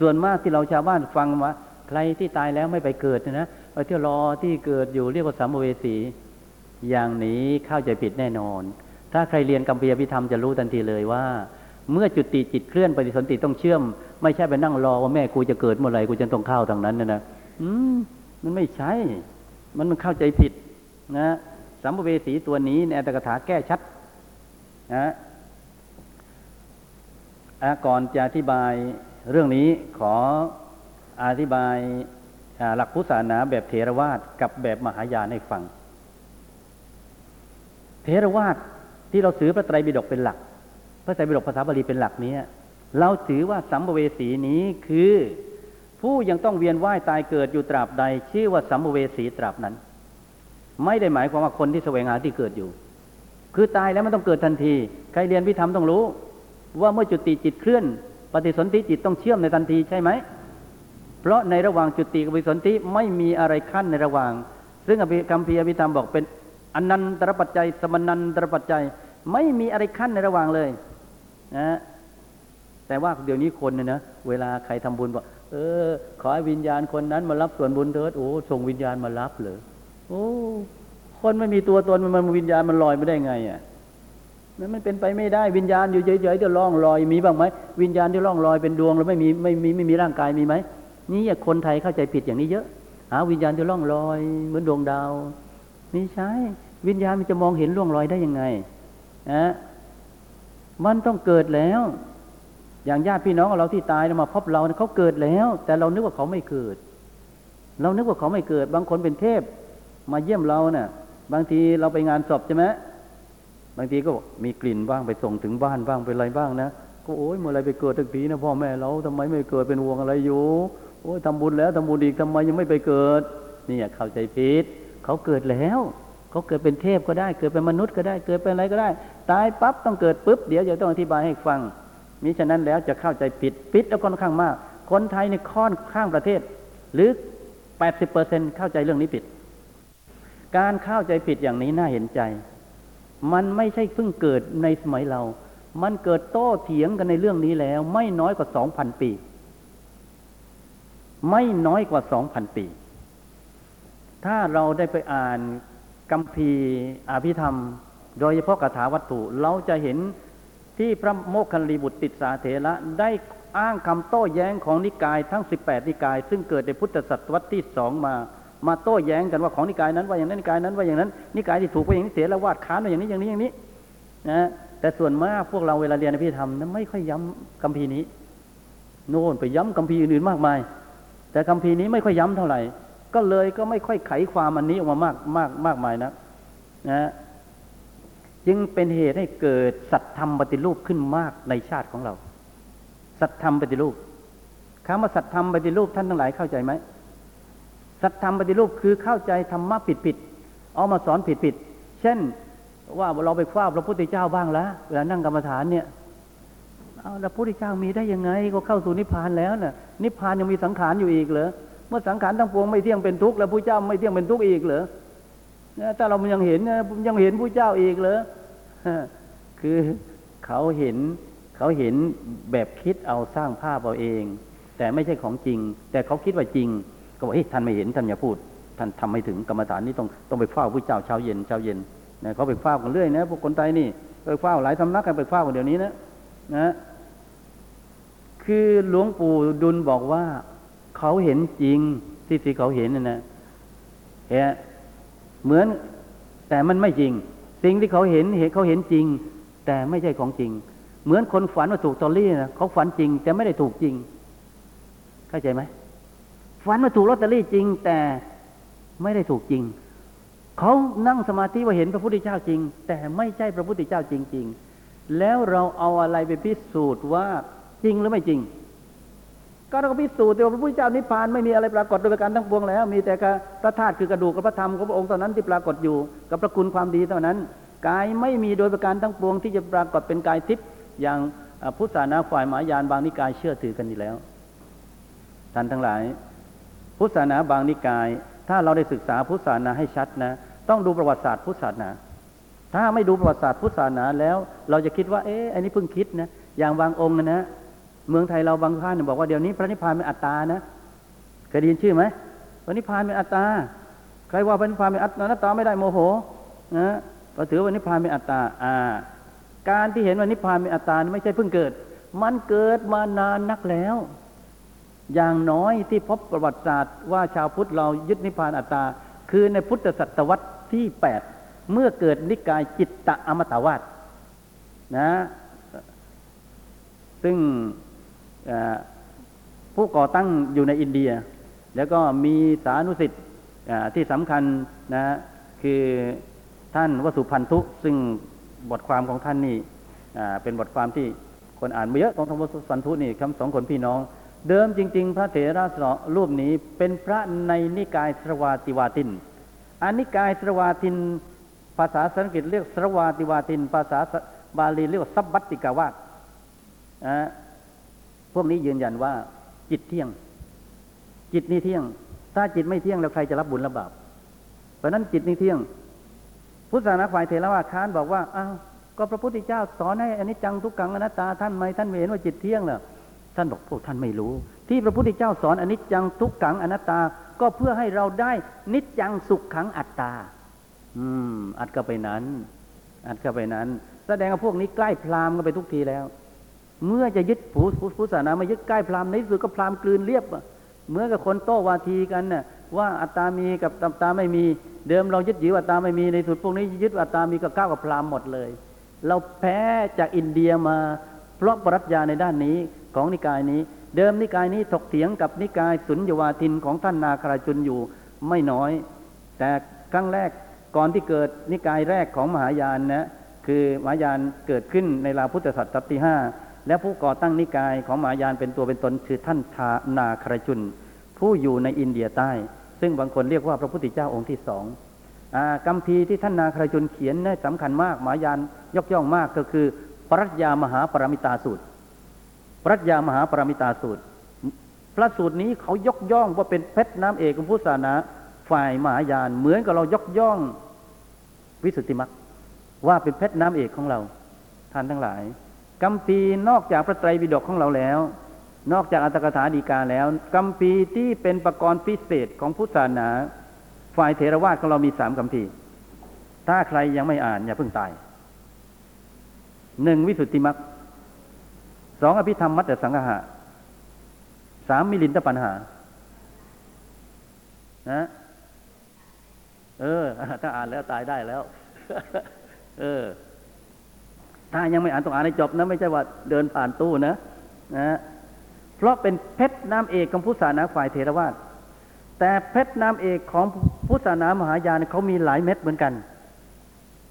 ส่วนมากที่เราชาวบ้านฟังว่าใครที่ตายแล้วไม่ไปเกิดนะไปเที่ยวรอที่เกิดอยู่เรียกว่าสัมเวสี อย่างนี้เข้าใจผิดแน่นอน ถ้าใครเรียนกัมพียพิธรรมจะรู้ทันทีเลยว่า เมื่อจุติจิตเคลื่อนปฏิสนธิต้องเชื่อม ไม่ใช่ไปนั่งรอว่าแม่กูจะเกิดเมื่อไหร่กูจะต้องเข้าทางนั้นนะนะอืมมันไม่ใช่ มันมันเข้าใจผิดนะสัมภเวสีตัวนี้ในอัตถกถาแก้ชัดนะอะก่อนจะอธิบายเรื่องนี้ขออธิบายาหลักพุทธศาสนาแบบเทรวาสกับแบบมหายานให้ฟัง เทรวาสที่เราถือพระไตรปิฎกเป็นหลัก พระไตรปิฎกภาษาบาลีเป็นหลักนี้เราถือว่าสัมภเวสีนี้คือ ผู้ยังต้องเวียนว่ายตายเกิดอยู่ตราบใด ชื่อว่าสัมภเวสีตราบนั้น ไม่ได้หมายความว่าคนที่แสวงหาที่เกิดอยู่ คือตายแล้วมันต้องเกิดทันที ใครเรียนวิธรรมต้องรู้ ว่าเมื่อจุติจิตเคลื่อน ปฏิสนธิจิตต้องเชื่อมในทันทีใช่ไหมเพราะในระหว่างจุติกับปฏิสนธิไม่มีอะไรขั้นในระหว่าง ซึ่งอภิคำพีร์อภิธรรมบอกเป็นอนันตรปัจจัย สมนันตรปัจจัย ไม่มีอะไรขั้นในระหว่างเลยนะแต่ว่าเดี๋ยวนี้คนเนี่ยนะเวลาใครทำบุญบอก เออ ขอให้วิญญาณคนนั้นมารับส่วนบุญเถิดโอ้ส่งวิญญาณมารับเลยโอ้คนไม่มีตัวตนมันวิญญาณมันลอยไม่ได้ไงอะนั้นมันเป็นไปไม่ได้วิญญาณอยู่เฉยๆที่ล่องลอยมีบ้างไหมวิญญาณที่ล่องลอยเป็นดวงแล้วไม่มีไม่มีไม่มีร่างกายมีไหมนี่คนไทยเข้าใจผิดอย่างนี้เยอะหาวิญญาณจะล่องลอย เหมือนดวงดาวนี่ใช่วิญญาณมันจะมองเห็นล่วงลอยได้ยังไงนะมันต้องเกิดแล้ว อย่างญาติพี่น้องของเราที่ตายมาพบเราเขาเกิดแล้ว แต่เรานึกว่าเขาไม่เกิด เรานึกว่าเขาไม่เกิด บางคนเป็นเทพ มาเยี่ยมเราเนะ่ะ บางทีเราไปงานศพใช่ไหมบางทีก็มีกลิ่นบ้างไปส่งถึงบ้านบ้างเป็นอะไรบ้างนะก็โอ้ยเมื่อไรไปเกิดทักทีนะพ่อแม่เราทำไมไม่เกิดเป็นห่วงอะไรอยู่ โอ้ยทำบุญแล้วทำบุญอีกทำไมยังไม่ไปเกิด นี่เข้าใจผิดเขาเกิดแล้วเขาเกิดเป็นเทพก็ได้ เกิดเป็นมนุษย์ก็ได้ เกิดเป็นอะไรก็ได้ ตายปั๊บต้องเกิดปุ๊บเดี๋ยวจะต้องอธิบายให้ฟัง มิฉะนั้นแล้วจะเข้าใจผิดผิดแล้วค่อนข้างมาก คนไทยในค่อนข้างประเทศ หรือ 80%เข้าใจเรื่องนี้ผิด การเข้าใจผิดอย่างนี้น่าเห็นใจ มันไม่ใช่เพิ่งเกิดในสมัยเรา มันเกิดโต้เถียงกันในเรื่องนี้แล้ว ไม่น้อยกว่าสองพันปี ไม่น้อยกว่าสองพันปี ถ้าเราได้ไปอ่านกัมพีอภิธรรม โดยเฉพาะคาถาวัตถุ เราจะเห็น ที่พระโมคคัลลีบุตรติสาเถระได้อ้างคำโต้แย้งของนิกายทั้ง 18 นิกาย ซึ่งเกิดในพุทธศตวรรษที่สองมามาโต้แย้งกันว่าของนิกายนั้นว่าอย่างนั้นนิกายนั้นว่าอย่างนั้นนิกายที่ถูกว่าอย่างนี้เสียล้วาดค้านว่าอย่างนี้อย่างนี้อย่างนี้นะแต่ส่วนมากพวกเราเวลาเรียนอภิธรรมนั้นไม่ค่อยย้ำคัมภีร์นี้ โน่นไปย้ำคัมภีร์อื่นๆมากมาย แต่คัมภีร์นี้ไม่ค่อยย้ำเท่าไหร่ ก็เลยก็ไม่ค่อยไขความอันนี้ออกมามากมากมากมายนะนะ จึงเป็นเหตุให้เกิดสัตธรรมปฏิรูปขึ้นมากในชาติของเรา สัตธรรมปฏิรูปคำว่าสัตธรรมปฏิรูปท่านทั้งหลายเข้าใจไหมสัตธรรมปฏิรูปคือเข้าใจธรรมะผิดผิดเอามาสอนผิดผิดเช่นว่าเราไปคว้าพระพุทธเจ้าบ้างแล้วเวลานั่งกรรมฐานเนี่ยเอาพระพุทธเจ้ามีได้ยังไง ก็เข้าสู่นิพพานแล้วน่ะ นิพพานยังมีสังขารอยู่อีกเหรอเมื่อสังขารทั้งปวงไม่เที่ยงเป็นทุกข์แล้วพระเจ้าไม่เที่ยงเป็นทุกข์อีกเหรอ ถ้าเรายังเห็นยังเห็นผู้เจ้าอีกเหรอคือเขาเห็นเขาเห็นแบบคิดเอาสร้างภาพเอาเอง แต่ไม่ใช่ของจริง แต่เขาคิดว่าจริง ก็บอกเฮ้ยท่านไม่เห็นท่านอย่าพูด ท่านทำไม่ถึงกรรมฐานนี้ต้องต้องไปเฝ้าผู้เจ้าเช้าเย็นเช้าเย็นนะเขาไปเฝ้ากันเรื่อยนะพวกคนไทยนี่ไปเฝ้าหลายสำนักกันไปเฝ้ากันเดี๋ยวนี้นะนะคือหลวงปู่ดุลบอกว่า เขาเห็นจริงที่ที่เขาเห็นนะนะเห็น เหมือนแต่มันไม่จริง สิ่งที่เขาเห็นเห็นเขาเห็นจริง แต่ไม่ใช่ของจริง เหมือนคนฝันว่าถูกตอรี่นะเขาฝันจริง แต่ไม่ได้ถูกจริง เข้าใจไหมฝันว่าถูกลอตเตอรี่จริง แต่ไม่ได้ถูกจริง เขานั่งสมาธิว่าเห็นพระพุทธเจ้าจริง แต่ไม่ใช่พระพุทธเจ้าจริง ๆ แล้วเราเอาอะไรไปพิสูจน์ว่าจริงหรือไม่จริง ก็เราก็พิสูจน์ว่าพระพุทธเจ้านิพพานไม่มีอะไรปรากฏโดยประการทั้งปวงแล้ว มีแต่พระธาตุคือกระดูกกับพระธรรมของพระองค์เท่านั้นที่ปรากฏอยู่กับพระคุณความดีเท่านั้นกายไม่มีโดยประการทั้งปวงที่จะปรากฏเป็นกายทิพย์อย่างพุทธศาสนาฝ่ายมหายานบางนิกายเชื่อถือกันอยู่แล้วท่านทั้งหลาย พุทธศาสนาบางนิกาย ถ้าเราได้ศึกษาพุทธศาสนาให้ชัดนะ ต้องดูประวัติศาสตร์พุทธศาสนา ถ้าไม่ดูประวัติศาสตร์พุทธศาสนาแล้ว เราจะคิดว่าเอ๊ะอันนี้เพิ่งคิดนะอย่างบางองค์นะ เมืองไทยเราบางท่านบอกว่าเดี๋ยวนี้พระนิพพานเป็นอัตตานะเคยได้ยินชื่อไหมพระนิพพานเป็นอัตตาใครว่าพระนิพพานเป็นอัตตาไม่ได้โมโหนะก็ถือว่านิพพานเป็นอัตตาอ่า การที่เห็นว่านิพพานเป็นอัตตาไม่ใช่เพิ่งเกิด มันเกิดมานานนักแล้ว อย่างน้อยที่พบประวัติศาสตร์ว่าชาวพุทธเรายึดนิพพานอัตตา คือในพุทธศตวรรษที่แปดเมื่อเกิดนิกายจิตตะอมตะวาสนะ ซึ่ง ผู้ก่อตั้งอยู่ในอินเดีย แล้วก็มีสานุสิทธิ์ที่สำคัญนะคือท่านวสุพันธุซึ่งบทความของท่านนี่เป็นบทความที่คนอ่านมาเยอะของท่านวสุพันธุนี่คำสองคนพี่น้อง เดิมจริง ๆ พระเถระสรูปนี้เป็นพระในนิกายสรวาติวาตินอันนิกายสรวาติน ภาษาสันสกฤตเรียกสรวาติวาติน ภาษาบาลีเรียกว่าสัพบัติกาวาส พวกนี้ยืนยันว่า จิตเที่ยง จิตนี่เที่ยง ถ้าจิตไม่เที่ยงแล้วใครจะรับบุญรับบาปเพราะนั้นจิตนี่เที่ยง พุทธศาสนาฝ่ายเทรวาค้านบอกว่าอ้าวก็พระพุทธเจ้าสอนให้อนิจจังทุกขังอนัตตาท่านไม่ท่านไม่เห็นว่าจิตเที่ยงเหรอท่านบอกพวกท่านไม่รู้ ที่พระพุทธเจ้าสอนอนิจจังทุกขังอนัตตาก็เพื่อให้เราได้นิจจังสุขขังอัตตา อืม อัดก็ไปนั้น อัดก็ไปนั้น แสดงว่าพวกนี้ใกล้พราหมณ์กันไปทุกทีแล้ว เมื่อจะยึดผู้ผู้ศาสนามายึดใกล้พราหมณ์ในสุดก็พราหมณ์กลืนเรียบเหมือนกับคนโต้วาทีกันน่ะว่าอัตตามีกับอัตตาไม่มี เดิมเรายึดถือว่อัตตาไม่มีในสุดพวกนี้ยึดอัตตามีก็ก้าวกับพราหมณ์หมดเลย เราแพ้จากอินเดียมาเพราะปรัชญาในด้านนี้ของนิกายนี้ เดิมนิกายนี้ถกเถียงกับนิกายสุญญวาทินของท่านนาคราจุนอยู่ไม่น้อย แต่ครั้งแรกก่อนที่เกิดนิกายแรกของมหายานนะคือมหายานเกิดขึ้นในราวพุทธศตวรรษที่ห้า และผู้ก่อตั้งนิกายของมหายานเป็นตัวเป็นตนคือท่านทานาครจุน ผู้อยู่ในอินเดียใต้ ซึ่งบางคนเรียกว่าพระพุทธเจ้าองค์ที่สองอ่ากัมพีที่ท่านนาครจุนเขียนนี่ยสำคัญมากมหายานยกย่องมากก็คือปรัชญามหาปรมิตาสูตร ปรัชญามหาปรมิตาสูตร พระสูตรนี้เขายกย่องว่าเป็นเพชรน้ำเอกของพุทธศาสนาฝ่ายมหายานเหมือนกับเรายกย่องวิสุทธิมรรคว่าเป็นเพชรน้ำเอกของเราท่านทั้งหลาย กัมพีนอกจากพระไตรปิฎกของเราแล้ว นอกจากอัตถกถาดีกาแล้วกัมพีที่เป็นประกรณ์พิเศษของพุทธศาสนา ฝ่ายเถรวาทของเรามีสามกัมพีถ้าใครยังไม่อ่านอย่าเพิ่งตายหนึ่งวิสุทธิมรรคสองอภิธรรมมัตตสังหะสามมิลินทปัญหานะเออ ถ้าอ่านแล้วตายได้แล้ว เออ ถ้ายังไม่อ่านต้องอ่านให้จบนะไม่ใช่ว่าเดินผ่านตู้นะนะเพราะเป็นเพชรน้ำเอกของพุทธศาสนาฝ่ายเทรวาสแต่เพชรน้ำเอกของพุทธศาสนามหายานเขามีหลายเม็ดเหมือนกัน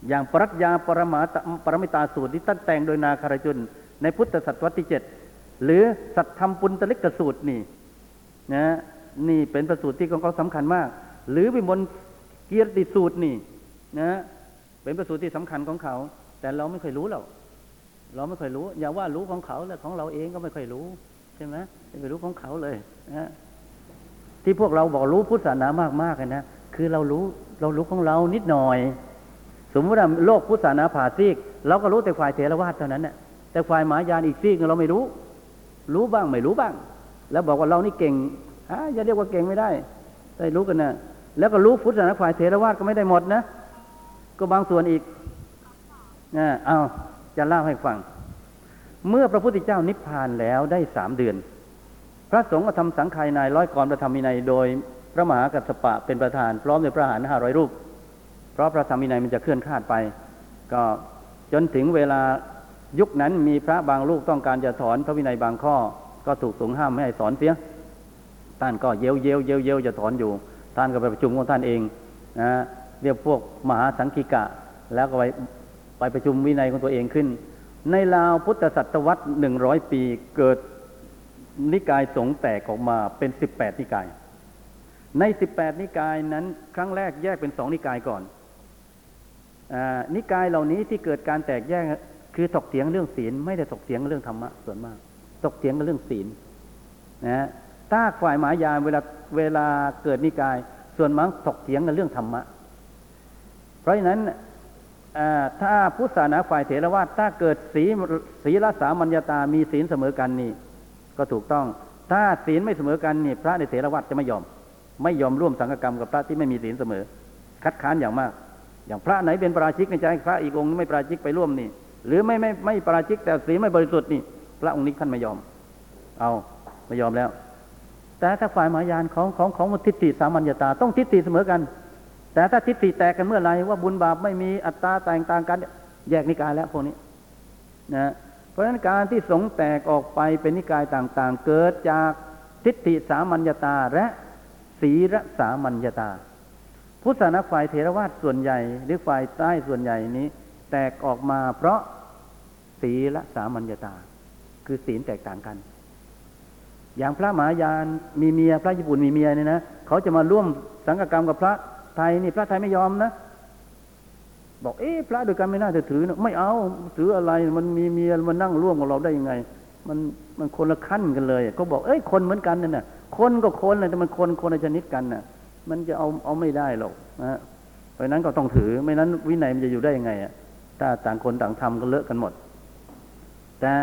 อย่างปรัชญาปรมาตปรมิตาสูตรที่ตั้งแต่งโดยนาคารจุน ในพุทธศตวรรษที่เจ็ดหรือสัตธรรมปุณตลิกสูตรนี่นะนี่เป็นประสูตรที่ของเขาสำคัญมาก หรือวิมลเกียรติสูตรนี่นะเป็นประสูตรที่สำคัญของเขา แต่เราไม่เคยรู้หรอกเราไม่เคยรู้ อย่าว่ารู้ของเขาแล้วของเราเองก็ไม่เคยรู้ใช่ไหมไม่เคยรู้ของเขาเลยนะที่พวกเราบอกรู้พุทธศาสนามากๆเลยนะคือเรารู้เรารู้ของเรานิดหน่อย สมมติว่าโลกพุทธศาสนาผ่าซีกเราก็รู้แต่ฝ่ายเถรวาทเท่านั้นน่ะแต่ฝ่ายหมายานอีกซีกเราไม่รู้ รู้บ้างไม่รู้บ้าง แล้วบอกว่าเรานี่เก่งอะอย่าเรียกว่าเก่งไม่ได้ได้รู้กันนะแล้วก็รู้พุทธศาสนาฝ่ายเถรวาทก็ไม่ได้หมดนะก็บางส่วนอีก เอาจะเล่าให้ฟัง เมื่อพระพุทธเจ้านิพพานแล้วได้สามเดือน พระสงฆ์ก็ทำสังฆายนายร้อยกรพระธรรมินัยโดยพระมหากัสปะเป็นประธาน พร้อมด้วยพระหารห้าร้อยรูป เพราะพระธรรมินัยมันจะเคลื่อนคาดไป ก็จนถึงเวลายุคนั้นมีพระบางลูกต้องการจะสอนพระวินัยบางข้อ ก็ถูกสงห้ามไม่ให้สอนเสียท่านก็เย้ยวเย้ยวเย้ยวเย้ยวจะสอนอยู่ ท่านก็ไปประชุมของท่านเองนะเรียกพวกมหาสังคิกะ แล้วก็ไป ไปประชุมวินัยของตัวเองขึ้น ในราวพุทธศตวรรษหนึ่งร้อยปีเกิดนิกายสงแตกออกมาเป็นสิบแปดนิกาย ในสิบแปดนิกายนั้นครั้งแรกแยกเป็นสองนิกายก่อนอนิกายเหล่านี้ที่เกิดการแตกแยกคือถกเถียงเรื่องศีล ไม่ได้ถกเถียงเรื่องธรรมะส่วนมากถกเถียงกันเรื่องศีลนะถ้าฝ่ายหมายานเวลาเวลาเกิดนิกาย ส่วนมากถกเถียงกันเรื่องธรรมะ เพราะฉะนั้น ถ้าพุทธศาสนาฝ่ายเถรวาทถ้าเกิดศีศีลสามัญญาตามีศีลเสมอกันนี่ ก็ถูกต้อง ถ้าศีลไม่เสมอกันนี่ พระในเถรวาทจะไม่ยอม ไม่ยอมร่วมสังฆกรรมกับพระที่ไม่มีศีลเสมอ คัดค้านอย่างมาก อย่างพระไหนเป็นปราชิกในใจพระอีกองค์ไม่ปราชิกไปร่วมนี่ หรือไม่ไม่ไม่ปราชิกแต่ศีลไม่บริสุทธิ์นี่ พระองค์นี้ท่านไม่ยอม เอาไม่ยอมแล้ว แต่ถ้าฝ่ายมหายานของของของทิฏฐิสามัญญาตาต้องทิฏฐิเสมอกัน แต่ถ้าทิฏฐิแตกกันเมื่อไหร่ว่าบุญบาปไม่มีอัตตราแตกต่างกัน แยกนิกายแล้วพวกนี้นะเพราะฉะนั้นการที่สงแตกออกไปเป็นนิกายต่างๆ เกิดจากทิฏฐิสามัญญาตาและศีรสามัญญาตา พุทธศาสนาฝ่ายเถรวาทส่วนใหญ่หรือฝ่ายใต้ส่วนใหญ่นี้ แตกออกมาเพราะศีลสามัญญาตา คือศีลแตกต่างกัน อย่างพระมหายานมีเมียพระญี่ปุ่นมีเมียเนี่ยนะเขาจะมาร่วมสังฆกรรมกับพระ ไทยนี่พระไทยไม่ยอมนะ บอกเอ๊ะพระด้วยกันไม่น่าจะถือนะไม่เอาถืออะไรมันมีเมียมันนั่งร่วมกับเราได้ยังไง มันมันคนละขั้นกันเลย ก็บอกเอ้ยคนเหมือนกันนั่นน่ะ คนก็คนเลยแต่มันคนคนละชนิดกันน่ะ มันจะเอาเอาไม่ได้หรอกนะเพราะนั้นก็ต้องถือไม่นั้นวินัยมันจะอยู่ได้ยังไงอะถ้าต่างคนต่างทำก็เลอะกันหมด แต่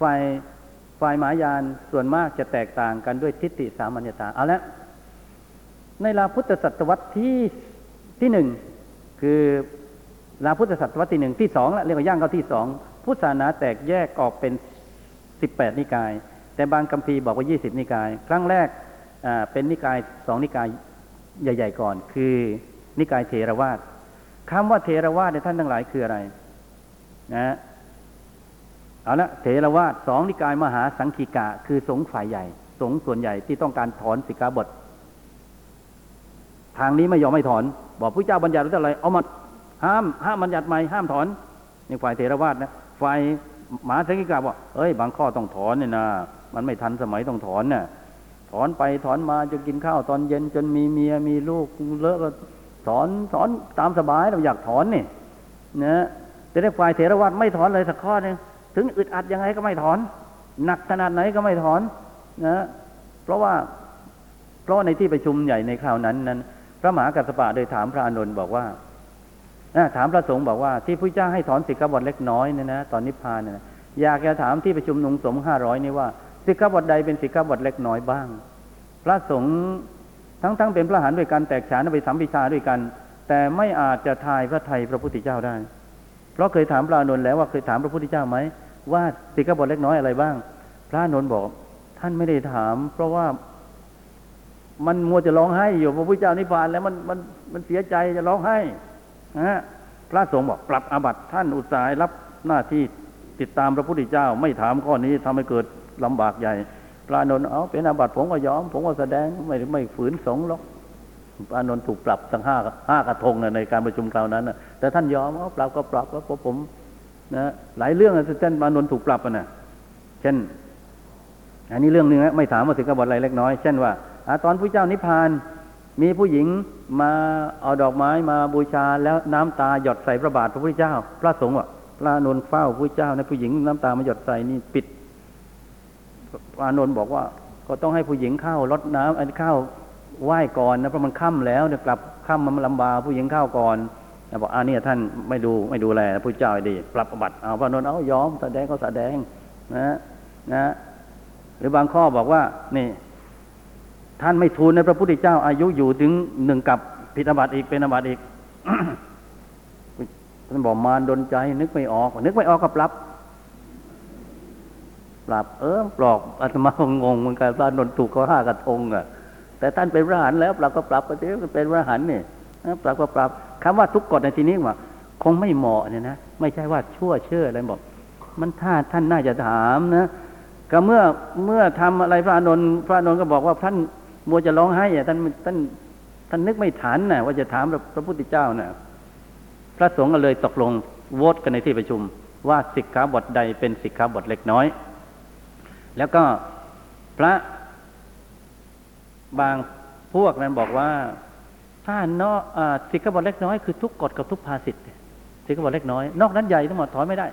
ฝ่ายฝ่ายหมายานส่วนมากจะแตกต่างกันด้วยทิฏฐิสามัญญาตาเอาละ ในราพุทธศตวรรษที่ที่หนึ่งคือราพุทธศตวรรษที่หนึ่งที่สองละเรียกว่าย่างเข้าที่สองพุทธศาสนาแตกแยกออกเป็นสิบแปดนิกาย แต่บางคัมภีร์บอกว่ายี่สิบนิกาย ครั้งแรกอ่าเป็นนิกายสองนิกายใหญ่ ๆ ก่อน คือนิกายเทรวาสคำว่าเทรวาสในท่านทั้งหลายคืออะไรนะเอาละเทรวาสสองนิกายมหาสังคีกะ คือสงฆ์ฝ่ายใหญ่ สงฆ์ส่วนใหญ่ที่ต้องการถอนสิกขาบท ทางนี้ไม่ยอมไม่ถอน บอกพระเจ้าบัญญัติไว้เท่าไหร่เอามาห้ามห้ามบัญญัติใหม่ห้ามถอนนี่ฝ่ายเทรวาสนะฝ่ายมหาสังคีกะบอกเอ้ย บางข้อต้องถอนเนี่ยนะมันไม่ทันสมัยต้องถอนน่ะถอนไปถอนมาจนกินข้าวตอนเย็นจนมีเมียมีลูกเลอะก็ถอนถอนตามสบายเราอยากถอนนี่นะแต่ได้ฝ่ายเถรวาทไม่ถอนเลยสักข้อหนึงถึงอึดอัดยังไงก็ไม่ถอน หนักขนาดไหนก็ไม่ถอนนะเพราะว่าเพราะในที่ประชุมใหญ่ในคราวนั้นนั้น พระมหากัสสปะโดยถามพระอานนบอกว่าถามพระสงฆ์บอกว่าที่พระเจ้าให้ถอนสิกขาบทเล็กน้อยเนี่ยนะตอนนิพพานเนี่ยอยากจะถามที่ประชุมนุงสงฆ์ห้าร้อยนี่ว่าสิกขาบทใดเป็นสิกขาบทเล็กน้อยบ้าง พระสงฆ์ทั้งๆเป็นพระหันด้วยกันแตกฉานไปสัมปิชาด้วยกัน แต่ไม่อาจจะทายพระไทยพระพุทธเจ้าได้ เพราะเคยถามพระอานนแล้วว่าเคยถามพระพุทธเจ้าไหมว่าสิกขาบทเล็กน้อยอะไรบ้าง พระอานนบอก ท่านไม่ได้ถาม เพราะว่า มันมัวจะร้องไห้อยู่พระพุทธเจ้านิพพานแล้วมันมันมันเสียใจจะร้องไห้นะฮะพระสงฆ์บอกปรับอาบัติท่านอุตส่าห์รับหน้าที่ติดตามพระพุทธเจ้า ไม่ถามข้อนี้ทำให้เกิดลำบากใหญ่ พระานนท์เอาเป็นอาบัติผมก็ยอม ผมก็แสดงไม่ไม่ฝืนสงฆ์หรอกพระานนท์ถูกปรับตั้งห้าห้ากระทงนในการประชุมคราวนั้นแต่ท่านยอมเอาปรับก็ปรับแล้วผมนะหลายเรื่องนะท่นพระานนท์ถูกปรับนะเช่น อันนี้เรื่องหนึ่งนะไม่ถามมาถึงกบฏอะไรเล็กน้อย เช่นว่า อตอนพระเจ้านิพพาน มีผู้หญิงมาเอาดอกไม้มาบูชาแล้วน้ำตาหยดใส่พระบาทพระพุทธเจ้า พระสงฆ์อะพระนนท์เฝ้าพระเจ้านะผู้หญิงน้ำตามาหยดใส่นี่ปิดพระนนท์บอกว่าก็ต้องให้ผู้หญิงเข้ารดน้ำอันเข้าไหว้ก่อนนะเพราะมันค่ำแล้วเนี่ยกลับค่ำมันลำบากผู้หญิงเข้าก่อนนะบอกอ่านี่ท่านไม่ดูไม่ดูแลพระพุทธเจ้าให้ดีปรับอบัติเอาพระนนท์เอายอมแสดงก็แสดงนะนะ หรือบางข้อบอกว่านี่ ท่านไม่ทูลในพระพุทธเจ้า อายุอยู่ถึงหนึ่งกับผิดอาบัติอีกเป็นอาบัติอีกท่านบอกมารดนใจ นึกไม่ออก นึกไม่ออกก็ปรับปรับ เออปลอกอาตมางงเหมือนกันพระนนท์ถูกเขาห้ากระทงอะ แต่ท่านเป็นพระหันแล้วปรับก็ปรับไปเถอะเป็นพระหันนี่นะปรับก็ปรับคำว่าทุกกฎในที่นี้ว่า คงไม่เหมาะเนี่ยนะไม่ใช่ว่าชั่วเชื่ออะไรบอก มันถ้าท่านน่าจะถามนะก็เมื่อเมื่อทำอะไรพระนนท์พระนนท์ก็บอกว่าท่าน มัวจะร้องไห้อะท่านท่านท่านนึกไม่ทันนะว่าจะถามพระพุทธเจ้านะพระสงฆ์ก็เลยตกลงโหวตกันในที่ประชุม ว่าสิกขาบทใดเป็นสิกขาบทเล็กน้อย แล้วก็พระบางพวกนั้นบอกว่าถ้าเนาะสิกขาบทเล็กน้อยคือทุกกฎกับทุกภาสิทธิ์สิกขาบทเล็กน้อย นอกนั้นใหญ่ทั้งหมดถอนไม่ได้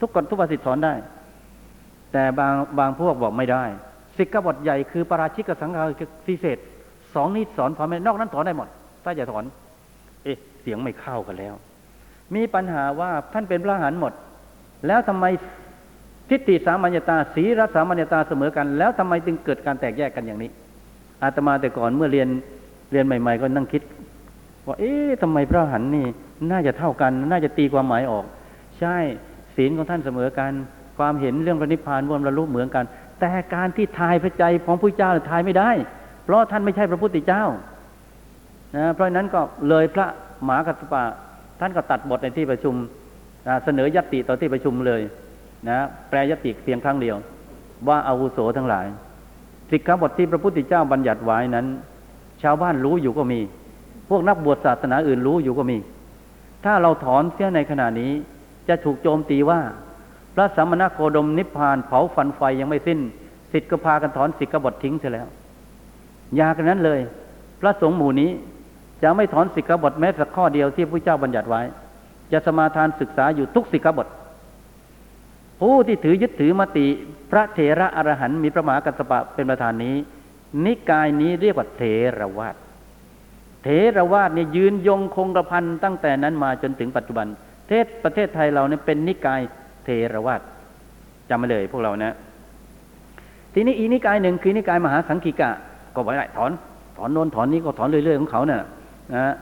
ทุกกฎทุกภาสิทธิ์ถอนได้ แต่บางบางพวกบอกไม่ได้ สิกขบทใหญ่คือปราชิกกับสังฆาทิเศษสองนี้สอนถอนไม่นอกนั้นถอนได้หมด ถ้าจะถอน เอ๊ะ เสียงไม่เข้ากันแล้ว มีปัญหาว่าท่านเป็นพระหันหมด แล้วทำไมทิฏฐิสามัญญตาศีรสามัญญตาเสมอกัน แล้วทำไมจึงเกิดการแตกแยกกันอย่างนี้ อาตมาแต่ก่อนเมื่อเรียนเรียนใหม่ ๆ ก็นั่งคิด ว่าเอ๊ะทำไมพระหันนี่ น่าจะเท่ากัน น่าจะตีความหมายออก ใช่ศีลของท่านเสมอกัน ความเห็นเรื่องพระนิพพานวมระลุเหมือนกัน แต่การที่ทายพระใจของพระเจ้าทายไม่ได้ เพราะท่านไม่ใช่พระพุทธเจ้านะเพราะนั้นก็เลยพระหมากัสปะท่านก็ตัดบทในที่ประชุมเสนอยติต่อที่ประชุมเลยนะแปลยติเพียงครั้งเดียว ว่าอาวุโสทั้งหลาย สิกขาบทที่พระพุทธเจ้าบัญญัติไว้นั้น ชาวบ้านรู้อยู่ก็มี พวกนักบวชศาสนาอื่นรู้อยู่ก็มี ถ้าเราถอนเสียในขณะนี้จะถูกโจมตีว่า พระสัมมณโคดมนิพพานเผาฟันไฟยังไม่สิ้นสิทธิ์ก็พากันถอนสิกขาบททิ้งเสียแล้วอยากันนั้นเลย พระสงฆ์หมู่นี้จะไม่ถอนสิกขาบทแม้สักข้อเดียวที่พระเจ้าบัญญัติไว้ จะสมาทานศึกษาอยู่ทุกสิกขาบทผู้ที่ถือยึดถือมติพระเถระอรหันต์มีพระมหากัสสปะเป็นประธานนี้ นิกายนี้เรียกว่าเถรวาทเถรวาทเนี่ยยืนยงคงกระพันตั้งแต่นั้นมาจนถึงปัจจุบัน เทศประเทศไทยเราเนี่ยเป็นนิกาย เทรวาทจำมาเลยพวกเรานะ ทีนี้อีนิกายหนึ่งคือนิกายมหาสังคีกะ ก็ไว้ถอน ถอนโน้นถอนนี้ก็ถอนเรื่อยๆของเขาเนี่ยนะ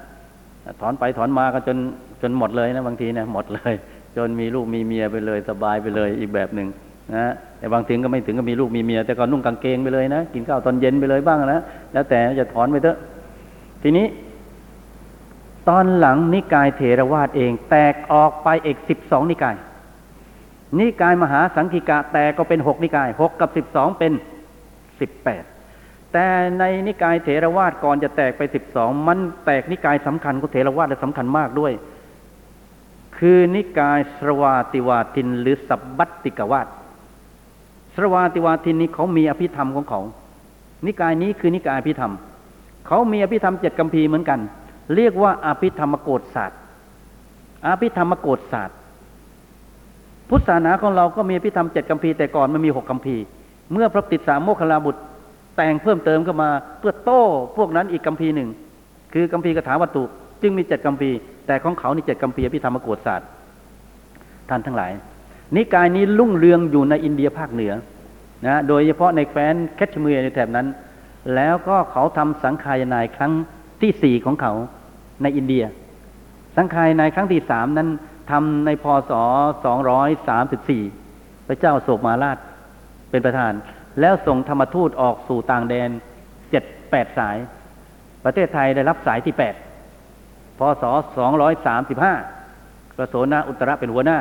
ถอนไปถอนมาก็จนจนหมดเลยนะบางทีนะหมดเลย จนมีลูกมีเมียไปเลยสบายไปเลยอีกแบบหนึ่งนะแต่บางถึงก็ไม่ถึงก็มีลูกมีเมีย แต่ก็นุ่งกางเกงไปเลยนะกินข้าวตอนเย็นไปเลยบ้างนะแล้วแต่จะถอนไปเถอะ ทีนี้ ตอนหลังนิกายเถรวาทเอง แตกออกไปเอกสิบสองนิกาย นิกายมหาสังคิกะแตกก็เป็นหกนิกายหกกับสิบสองเป็นสิบแปดแต่ในนิกายเถรวาทก่อนจะแตกไปสิบสองมันแตกนิกายสำคัญของเถรวาทและสำคัญมากด้วย คือนิกายสรวาติวาทินหรือสับบัตติกวาทสรวาติวาทินนี้เขามีอภิธรรมของเขา นิกายนี้คือนิกายอภิธรรม เขามีอภิธรรมเจ็ดคัมภีร์เหมือนกัน เรียกว่าอภิธรรมโกศศาสตร์อภิธรรมโกศศาสตร์ พุทธศาสนาของเราก็มีอภิธรรมเจ็ดคัมภีร์แต่ก่อนมันมีหกคัมภีร์เมื่อพระติสสะโมคคัลลีบุตรแต่งเพิ่มเติมเข้ามาเพื่อโต้พวกนั้นอีกคัมภีร์หนึ่งคือคัมภีร์กถาวัตถุจึงมีเจ็ดคัมภีร์แต่ของเขานี่เจ็ดคัมภีร์อภิธรรมโกศศาสตร์ท่านทั้งหลาย นิกายนี้รุ่งเรืองอยู่ในอินเดียภาคเหนือนะโดยเฉพาะในแคว้นแคชเมียร์ในแถบนั้น แล้วก็เขาทำสังขายนายครั้งที่สี่ของเขาในอินเดีย สังขายนายครั้งที่สามนั้น ทำในพศสองร้อยสามสิบสี่พระเจ้าโศกมาราชเป็นประธาน แล้วส่งธรรมทูตออกสู่ต่างแดนเจ็ดแปดสาย ประเทศไทยได้รับสายที่แปดพศสองร้อยสามสิบห้ากระโสนาอุตระเป็นหัวหน้า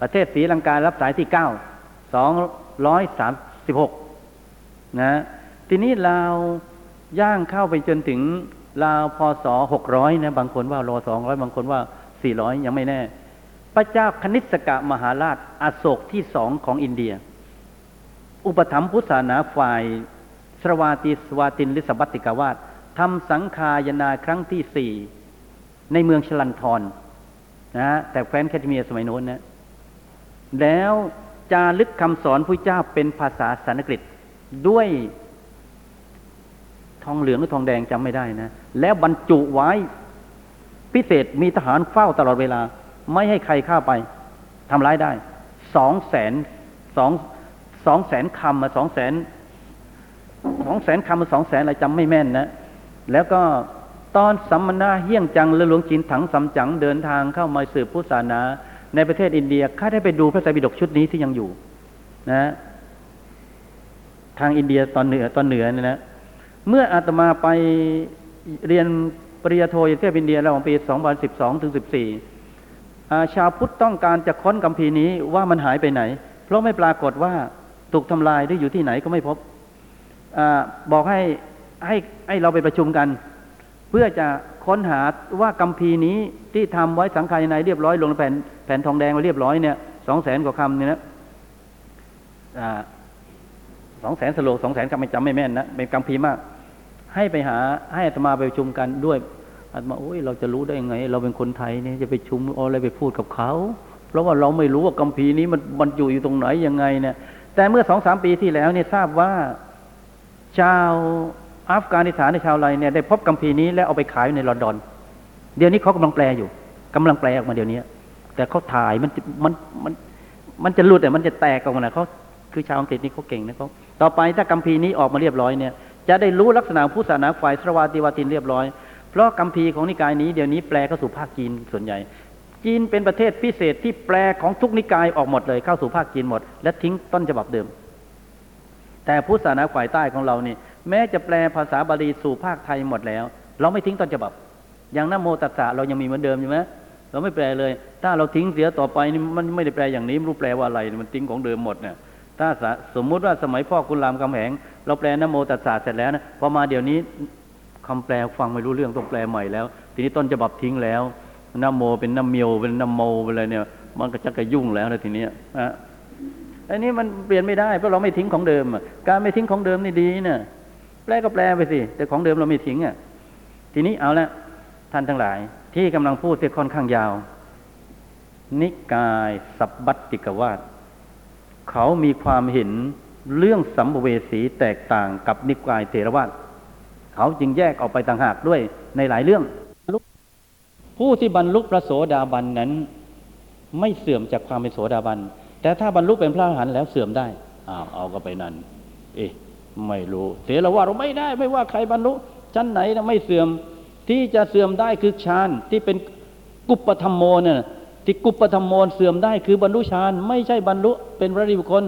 ประเทศศรีลังการับสายที่เก้าสองร้อยสามสิบหกนะ ทีนี้ลาวย่างเข้าไปจนถึงลาวพศหกร้อยนะ บางคนว่ารอสองร้อยบางคนว่าสี่ร้อยยังไม่แน่ พระเจ้าคณิสกะมหาราชอโศกที่สองของอินเดีย อุปถัมภ์พุทธศาสนาฝ่ายสรวาติสวาตินหรือสบัติกาวาสทำสังคายนาครั้งที่สี่ในเมืองชลันทรนะแต่แคว้นแคทเมียสมัยโน้นนะแล้วจารึกคำสอนพระเจ้าเป็นภาษาสันสกฤตด้วยทองเหลืองหรือทองแดงจำไม่ได้นะ แล้วบรรจุไว้พิเศษมีทหารเฝ้าตลอดเวลา ไม่ให้ใครเข้าไปทำร้ายได้สองแสนสองสองแสนคำมาสองแสนสองแสนคำมาสองแสนอะไรจำไม่แม่นนะ แล้วก็ตอนสัมมนาเฮี้ยงจังและหลวงจีนถังสัมจังเดินทางเข้ามาสืบพุทธศาสนา ในประเทศอินเดียข้าได้ไปดูพระไตรปิฎกชุดนี้ที่ยังอยู่ นะ ทางอินเดียตอนเหนือตอนเหนือเนี่ยนะเมื่ออาตมาไปเรียนปริญญาโทอยู่ที่อินเดียระหว่างปี 2012 ถึง 14อ่ ชาวพุทธต้องการจะค้นกัมพีนี้ว่ามันหายไปไหน เพราะไม่ปรากฏว่าถูกทำลายหรืออยู่ที่ไหนก็ไม่พบอบอกให้ให้ให้เราไปประชุมกัน เพื่อจะค้นหาว่ากัมพีนี้ที่ทำไว้สังขารในเรียบร้อยลงในแผ่นแผ่นทองแดงไว้เรียบร้อยเนี่ยสองแสนกว่าคำเนี่ยนะสองแสนสโลสองแสนคำไม่จำไม่แม่นนะเป็นกัมพีมาก ให้ไปหาให้อาตมาไปประชุมกันด้วย อาตมาโอ้ยเราจะรู้ได้ยังไง เราเป็นคนไทยเนี่ยจะไปชุมเอาอะไรไปพูดกับเขา เพราะว่าเราไม่รู้ว่ากัมพีนี้มันบรรจุอยู่ตรงไหนยังไงเนี่ย แต่เมื่อสองสามปีที่แล้วเนี่ยทราบว่าชาวอัฟกานิสถานในชาวอะไรเนี่ยได้พบกัมพีนี้แล้วเอาไปขายในลอนดอน เดี๋ยวนี้เขากำลังแปลอยู่กำลังแปลออกมาเดี๋ยวนี้แต่เขาถ่ายมันมันมันมันจะหลุดแต่มันจะแตกออกมาเขาคือชาวอังกฤษนี่เขาเก่งนะเขาต่อไปถ้ากัมพีนี้ออกมาเรียบร้อยเนี่ยจะได้รู้ลักษณะผู้ศาสนาฝ่ายสวาติวาตินเรียบร้อย เพราะกัมพีของนิกายนี้เดี๋ยวนี้แปลเข้าสู่ภาคจีนส่วนใหญ่ จีนเป็นประเทศพิเศษที่แปลของทุกนิกายออกหมดเลยเข้าสู่ภาคจีนหมด และทิ้งต้นฉบับเดิม แต่ผู้ศาสนาฝ่ายใต้ของเรานี่แม้จะแปลภาษาบาลีสู่ภาคไทยหมดแล้ว เราไม่ทิ้งต้นฉบับ อย่างนโมตัสสะเรายังมีเหมือนเดิมใช่ไหมเราไม่แปลเลย ถ้าเราทิ้งเสียต่อไปนี่มันไม่ได้แปลอย่างนี้ไม่รู้แปลว่าอะไรมันทิ้งของเดิมหมดเนี่ยถ้าสมมุติว่าสมัยพ่อคุณรามคำแหง เราแปลนโมตัสสะเสร็จแล้วนะพอมาเดี๋ยวนี้ คำแปลฟังไม่รู้เรื่องต้องแปลใหม่แล้ว ทีนี้ต้นฉบับทิ้งแล้วน้ำโมเป็นนโมเป็นน้ำโมเป็นอะไรเนี่ย มันก็จะกระยุ่งแล้วนะทีนี้อะอันนี้มันเปลี่ยนไม่ได้เพราะเราไม่ทิ้งของเดิมการไม่ทิ้งของเดิมนี่ดีนะแปลก็แปลไปสิแต่ของเดิมเราไม่ทิ้งอะ ทีนี้เอาละท่านทั้งหลาย ที่กำลังพูดเสียค่อนข้างยาว นิกายสับบัตติกวาสเขามีความเห็นเรื่องสัมภเวสีแตกต่างกับนิกายเทรวาส เขาจึงแยกออกไปต่างหากด้วยในหลายเรื่อง ผู้ที่บรรลุพระโสดาบันนั้น ไม่เสื่อมจากความเป็นโสดาบัน แต่ถ้าบรรลุเป็นพระอรหันต์แล้วเสื่อมได้อ้าวเอาก็ไปนั่นเอ๊ะไม่รู้เทรวาเราไม่ได้ ไม่ว่าใครบรรลุชั้นไหนนะไม่เสื่อมที่จะเสื่อมได้คือฌานที่เป็นกุปปธรรมโมเนี่ยที่กุปปธรรมโมเสื่อมได้คือบรรลุฌานไม่ใช่บรรลุเป็นพระริบุคคล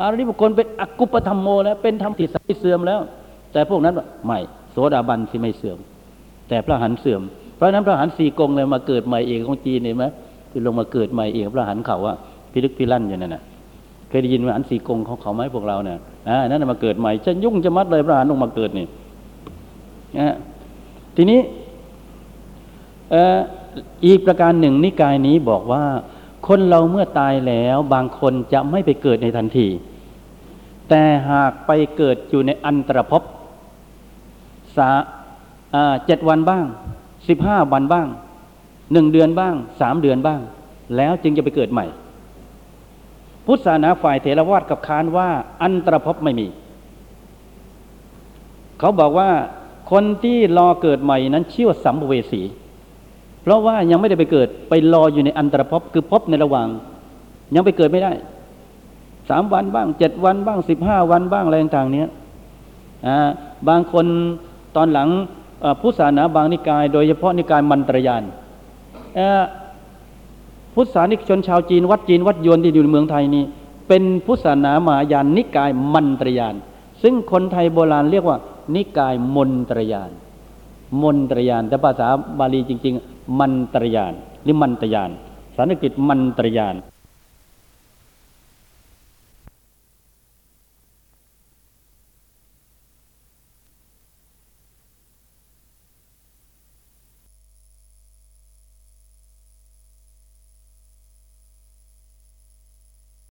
อริบุคคลเป็นอกุปธรรมโม แล้วเป็นธรรมที่ไม่เสื่อมแล้ว แต่พวกนั้นไม่ โสดาบันที่ไม่เสื่อม แต่พระหันเสื่อม เพราะนั้นพระหันสี่กงเลยมาเกิดใหม่เองของจีนเห็นไหมที่ลงมาเกิดใหม่เองพระหันเขาว่าพิลึกพิลั่นอยู่นั่นน่ะเคยได้ยินว่าหันสี่กงของเขาไหมพวกเราเนี่ยอ่านั่นมาเกิดใหม่จะยุ่งจะมัดเลยพระหันลงมาเกิดนี่นะฮะทีนี้เอ่ออีกประการหนึ่งนิกายนี้บอกว่า คนเราเมื่อตายแล้วบางคนจะไม่ไปเกิดในทันที แต่หากไปเกิดอยู่ในอันตรภพ สาเจ็ดวันบ้างสิบห้าวันบ้างหนึ่งเดือนบ้างสามเดือนบ้าง แล้วจึงจะไปเกิดใหม่ พุทธศาสนาฝ่ายเถรวาทกับค้านว่า อันตรภพไม่มี เขาบอกว่าคนที่รอเกิดใหม่นั้นชื่อว่าสัมภเวสี เพราะว่ายังไม่ได้ไปเกิดไปรออยู่ในอันตรภพคือภพในระหว่าง ยังไปเกิดไม่ได้สามวันบ้างเจ็ดวันบ้างสิบห้าวันบ้างอะไรต่างๆเนี้ยอ่าบางคน ตอนหลังพุทธศาสนาบางนิกาย โดยเฉพาะนิกายมันตรยานพุทธศาสนิกชนชาวจีนวัดจีนวัดยวนที่อยู่ในเมืองไทยนี่เป็นพุทธศาสนามหายานนิกายมันตรยาน ซึ่งคนไทยโบราณเรียกว่า นิกายมนตรยาน มนตรยาน แต่ภาษาบาลีจริง ๆ มันตรยานหรือมันตรยานสันสกฤตมันตรยาน